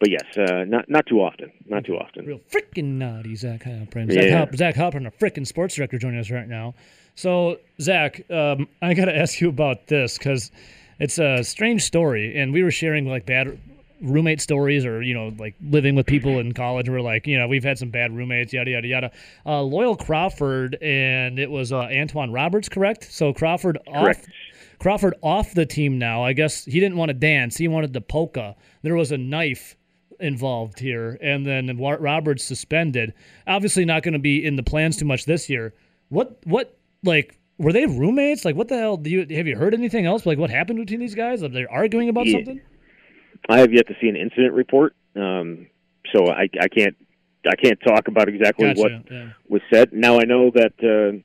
but yes, uh, not not too often. Not too often. Real frickin' naughty, Zach Heilprin. Zach, Yeah. Hop- Zach Heilprin, a freaking sports director, joining us right now. So, Zach, um, I got to <laughs> ask you about this because it's a strange story, and we were sharing like bad roommate stories, or you know, like living with people in college. We're like, you know, we've had some bad roommates, yada yada yada. Uh, Loyal Crawford, and it was uh, Antwan Roberts, correct? So Crawford Correct. off. Crawford off the team now. I guess he didn't want to dance. He wanted the polka. There was a knife involved here, and then Roberts suspended. Obviously, not going to be in the plans too much this year. What what like were they roommates? Like what the hell? Do you have you heard anything else? Like what happened between these guys? Are they arguing about Yeah. something? I have yet to see an incident report, um, so I, I can't I can't talk about exactly Gotcha. what yeah. was said. Now I know that uh,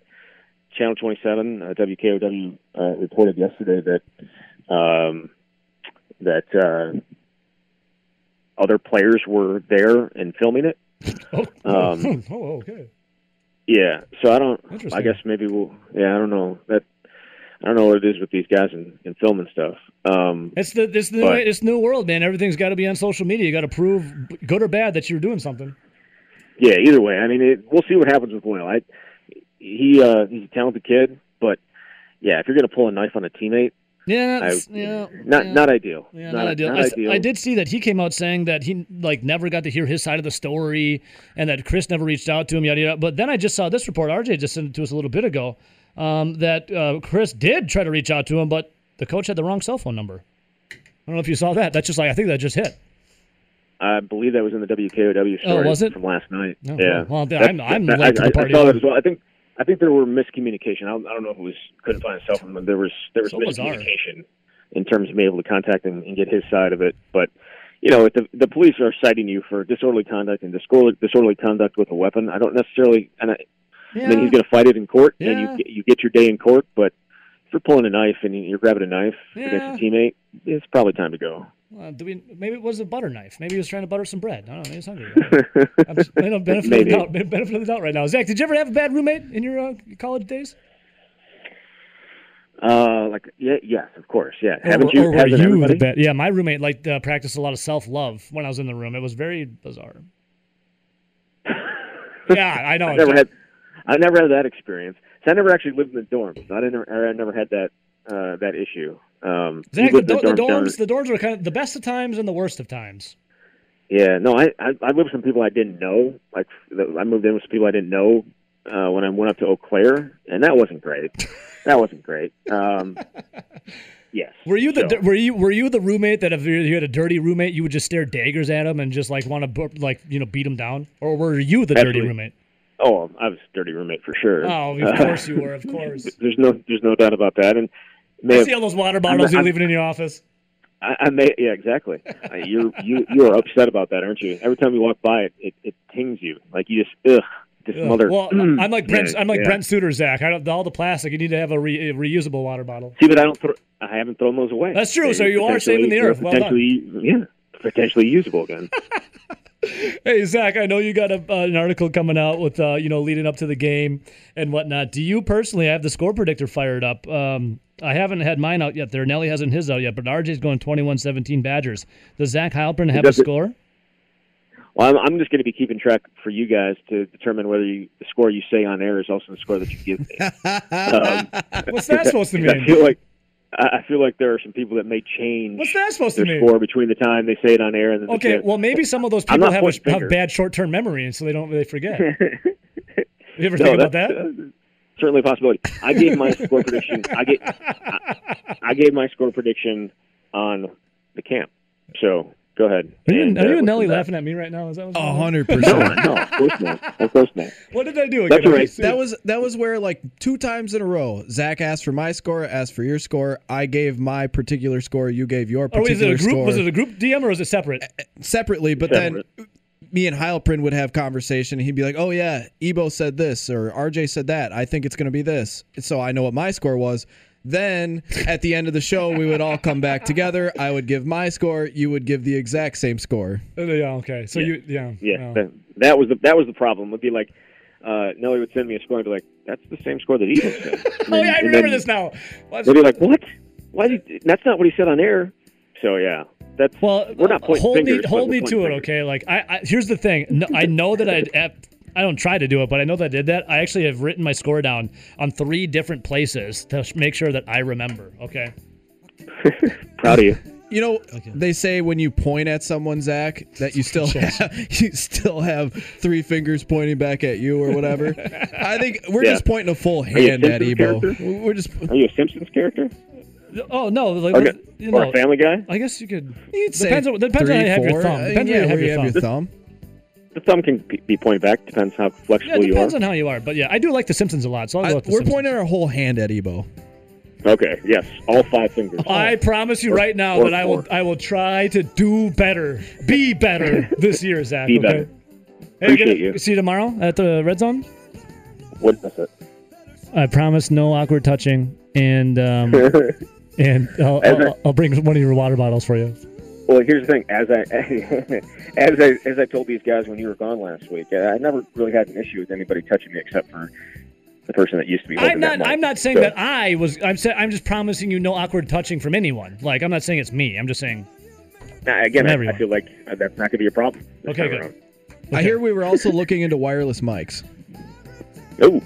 Channel 27, uh, WKOW, uh, reported yesterday that um, that uh, other players were there and filming it. <laughs> Oh, Um, <laughs> oh, okay. Yeah, so I don't. I guess maybe we'll. Yeah, I don't know that. I don't know what it is with these guys and, and filming stuff. Um, It's the this new it's new world, man. Everything's got to be on social media. You got to prove good or bad that you're doing something. yeah, either way, I mean, it, we'll see what happens with Will. I he uh, he's a talented kid, but yeah, if you're going to pull a knife on a teammate, Yeah, I, yeah, not yeah. not ideal. Yeah, not, not, ideal. Not I, ideal. I did see that he came out saying that he like never got to hear his side of the story, and that Chris never reached out to him. Yada yada. But then I just saw this report. RJ just sent it to us a little bit ago. Um, that uh, Chris did try to reach out to him, but the coach had the wrong cell phone number. I don't know if you saw that. That's just like I think that just hit. I believe that was in the WKOW Oh, story was it? from last night. Oh, yeah. well, That's- I'm- I'm that- late to the party. I saw that as well. I think I think there were miscommunication. I don't, I don't know if it was couldn't find a cell phone, but there was there was So bizarre. miscommunication in terms of being able to contact him and get his side of it. But you know, if the the police are citing you for disorderly conduct and disorderly, disorderly conduct with a weapon, I don't necessarily. And I, Yeah. I mean, he's going to fight it in court, and you you get your day in court. But if you're pulling a knife and you're grabbing a knife Yeah. against a teammate, it's probably time to go. Uh, do we? Maybe it was a butter knife. Maybe he was trying to butter some bread. I don't know. Maybe he's hungry. <laughs> I'm just you know, benefit Maybe. of the doubt. Benefit of the doubt right now. Zach, did you ever have a bad roommate in your uh, college days? Uh, like yeah, yes, of course, yeah. Haven't you? or were you everybody? the bad? Yeah, my roommate like uh, practiced a lot of self love when I was in the room. It was very bizarre. <laughs> yeah, I know. I never had, I never had that experience. So I never actually lived in the dorms. So I didn't. I never had that uh, that issue. Um, you the, lived do- in the dorms the dorms were kind of the best of times and the worst of times. Yeah, no, I, I I lived with some people I didn't know. Like I moved in with some people I didn't know uh, when I went up to Eau Claire, and that wasn't great. that wasn't great. Um, <laughs> yes. Were you the so- were you were you the roommate that if you had a dirty roommate, you would just stare daggers at him and just like want to like you know beat him down, or were you the dirty roommate? Oh, I was a dirty roommate for sure. Oh, of course you were, of <laughs> course. There's no there's no doubt about that. And may I see all those water bottles you're I'm- leaving in your office. I, I may, yeah, exactly. You're you you are upset about that, aren't you? Every time you walk by it, it, it tings you. Like you just ugh, this Ugh. mother. Well, mm, I'm like Brent. I'm like yeah. Brent Suter, Zach. I don't, all the plastic. You need to have a, re, a reusable water bottle. See, but I don't. Throw, I haven't thrown those away. That's true, They're so you are saving the earth. Well done. potentially, yeah, potentially usable again. <laughs> Hey Zach, I know you got a, uh, an article coming out with uh, you know leading up to the game and whatnot. Do you personally I have the score predictor fired up? Um, I haven't had mine out yet. There, Nelly hasn't his out yet, but RJ's going 21-17 Badgers. Does Zach Heilprin have a score? Well, I'm, I'm just going to be keeping track for you guys to determine whether you, the score you say on air is also the score that you give me. <laughs> um, What's that supposed to <laughs> mean? I feel like I feel like there are some people that may change What's that supposed to mean? score between the time they say it on air and then they Okay, well maybe some of those people have, a, have bad short-term memory, and so they don't they forget. <laughs> You ever No, think about that? uh, certainly a possibility. I gave my score prediction. I get. I, I gave my score prediction on the camp. So go ahead. Are you, and, are uh, you and Nelly to that. laughing at me right now? Is that what's A hundred percent? no, of course not. Of course not. <laughs> What did I do? That's again? all right. That was that was where like two times in a row, Zach asked for my score, asked for your score. I gave my particular score. You gave your Oh, is it particular a group? score Was it a group DM or was it separate? separately. But Separate. then me and Heilprin would have conversation. And He'd be like, "Oh yeah, Ebo said this or RJ said that. I think it's going to be this." So I know what my score was. Then at the end of the show, we would all come back together. I would give my score. You would give the exact same score. Oh, yeah. Okay. So you yeah Yeah, oh. that, that was the that was the problem. Would be like. Uh, Nelly would send me a score and be like, "That's the same score that Eagles said." <laughs> Oh yeah, I remember then this now. Well, They'd be like, "What? Why? Did, that's not what he said on air." So yeah, that's Well, we're not pointing hold fingers. me hold me pointing to it, fingers. okay? Like I, I here's the thing. No, I know that I <laughs> I don't try to do it, but I know that I did that. I actually have written my score down on three different places to make sure that I remember. Okay. <laughs> Proud of you. You know, they say when you point at someone, Zach, that you still have, <laughs> you still have three fingers pointing back at you or whatever. I think we're Yeah. just pointing a full you a hand at Simpsons Ebo. character? We're just Are you a Simpsons character Oh no, like, Okay. you or know, a Family Guy? I guess you could. you'd say Depends on, depends on how you have your thumb. Depends yeah, on how you have your thumb. thumb. The thumb can be- be pointed back. Depends how Yeah, flexible it you are. depends on how you are, but yeah, I do like The Simpsons a lot, so I'll I- with The we're Simpsons. pointing our whole hand at Ebo. Okay. Yes. All five fingers. I promise you Or- right now or that I will four. I will try to do better, be better <laughs> this year, Zach. Be okay? better. Hey, we're Appreciate gonna you. See you tomorrow at the red zone. Wouldn't it. I promise no awkward touching, and um, <laughs> and I'll, I'll, I'll bring one of your water bottles for you. Well, here's the thing. As I <laughs> as I as I told these guys when you were gone last week, I never really had an issue with anybody touching me except for the person that used to be. I'm that not. mic. I'm not saying So, that I was. I'm. Sa- I'm just promising you no awkward touching from anyone. Like I'm not saying it's me. I'm just saying. nah, again, I, everyone. I feel like uh, that's not going to be a problem. Okay, good. around. I hear we were also looking into wireless mics. Ooh,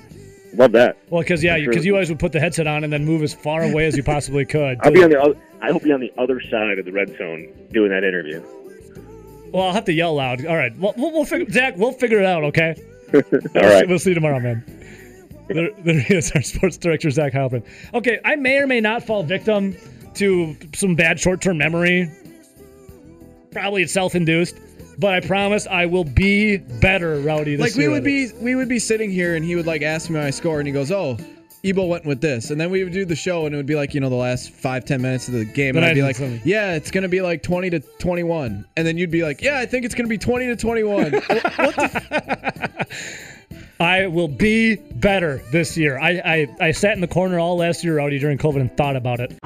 love that. Well, because yeah, because sure. you always would put the headset on and then move as far away as you possibly could. I'll be on the. Other, I will be on the other side of the red zone doing that interview. Well, I'll have to yell loud. All right. Well, we'll, we'll figure. Zach, we'll figure it out. Okay. <laughs> All right. We'll see you tomorrow, man. There, there he is, <laughs> our sports director, Zach Heilprin. Okay, I may or may not fall victim to some bad short-term memory. Probably it's self-induced, but I promise I will be better, Rowdy. This year. Like we would be we would be sitting here and he would like ask me my score and he goes, "Oh, Ebo went with this," and then we would do the show and it would be like you know the last five ten minutes of the game Then and I'd be like, something. "Yeah, it's gonna be like twenty to twenty one," and then you'd be like, "Yeah, I think it's gonna be twenty to twenty one." <laughs> <laughs> I will be better this year. I, I, I sat in the corner all last year, Rowdy, during COVID and thought about it.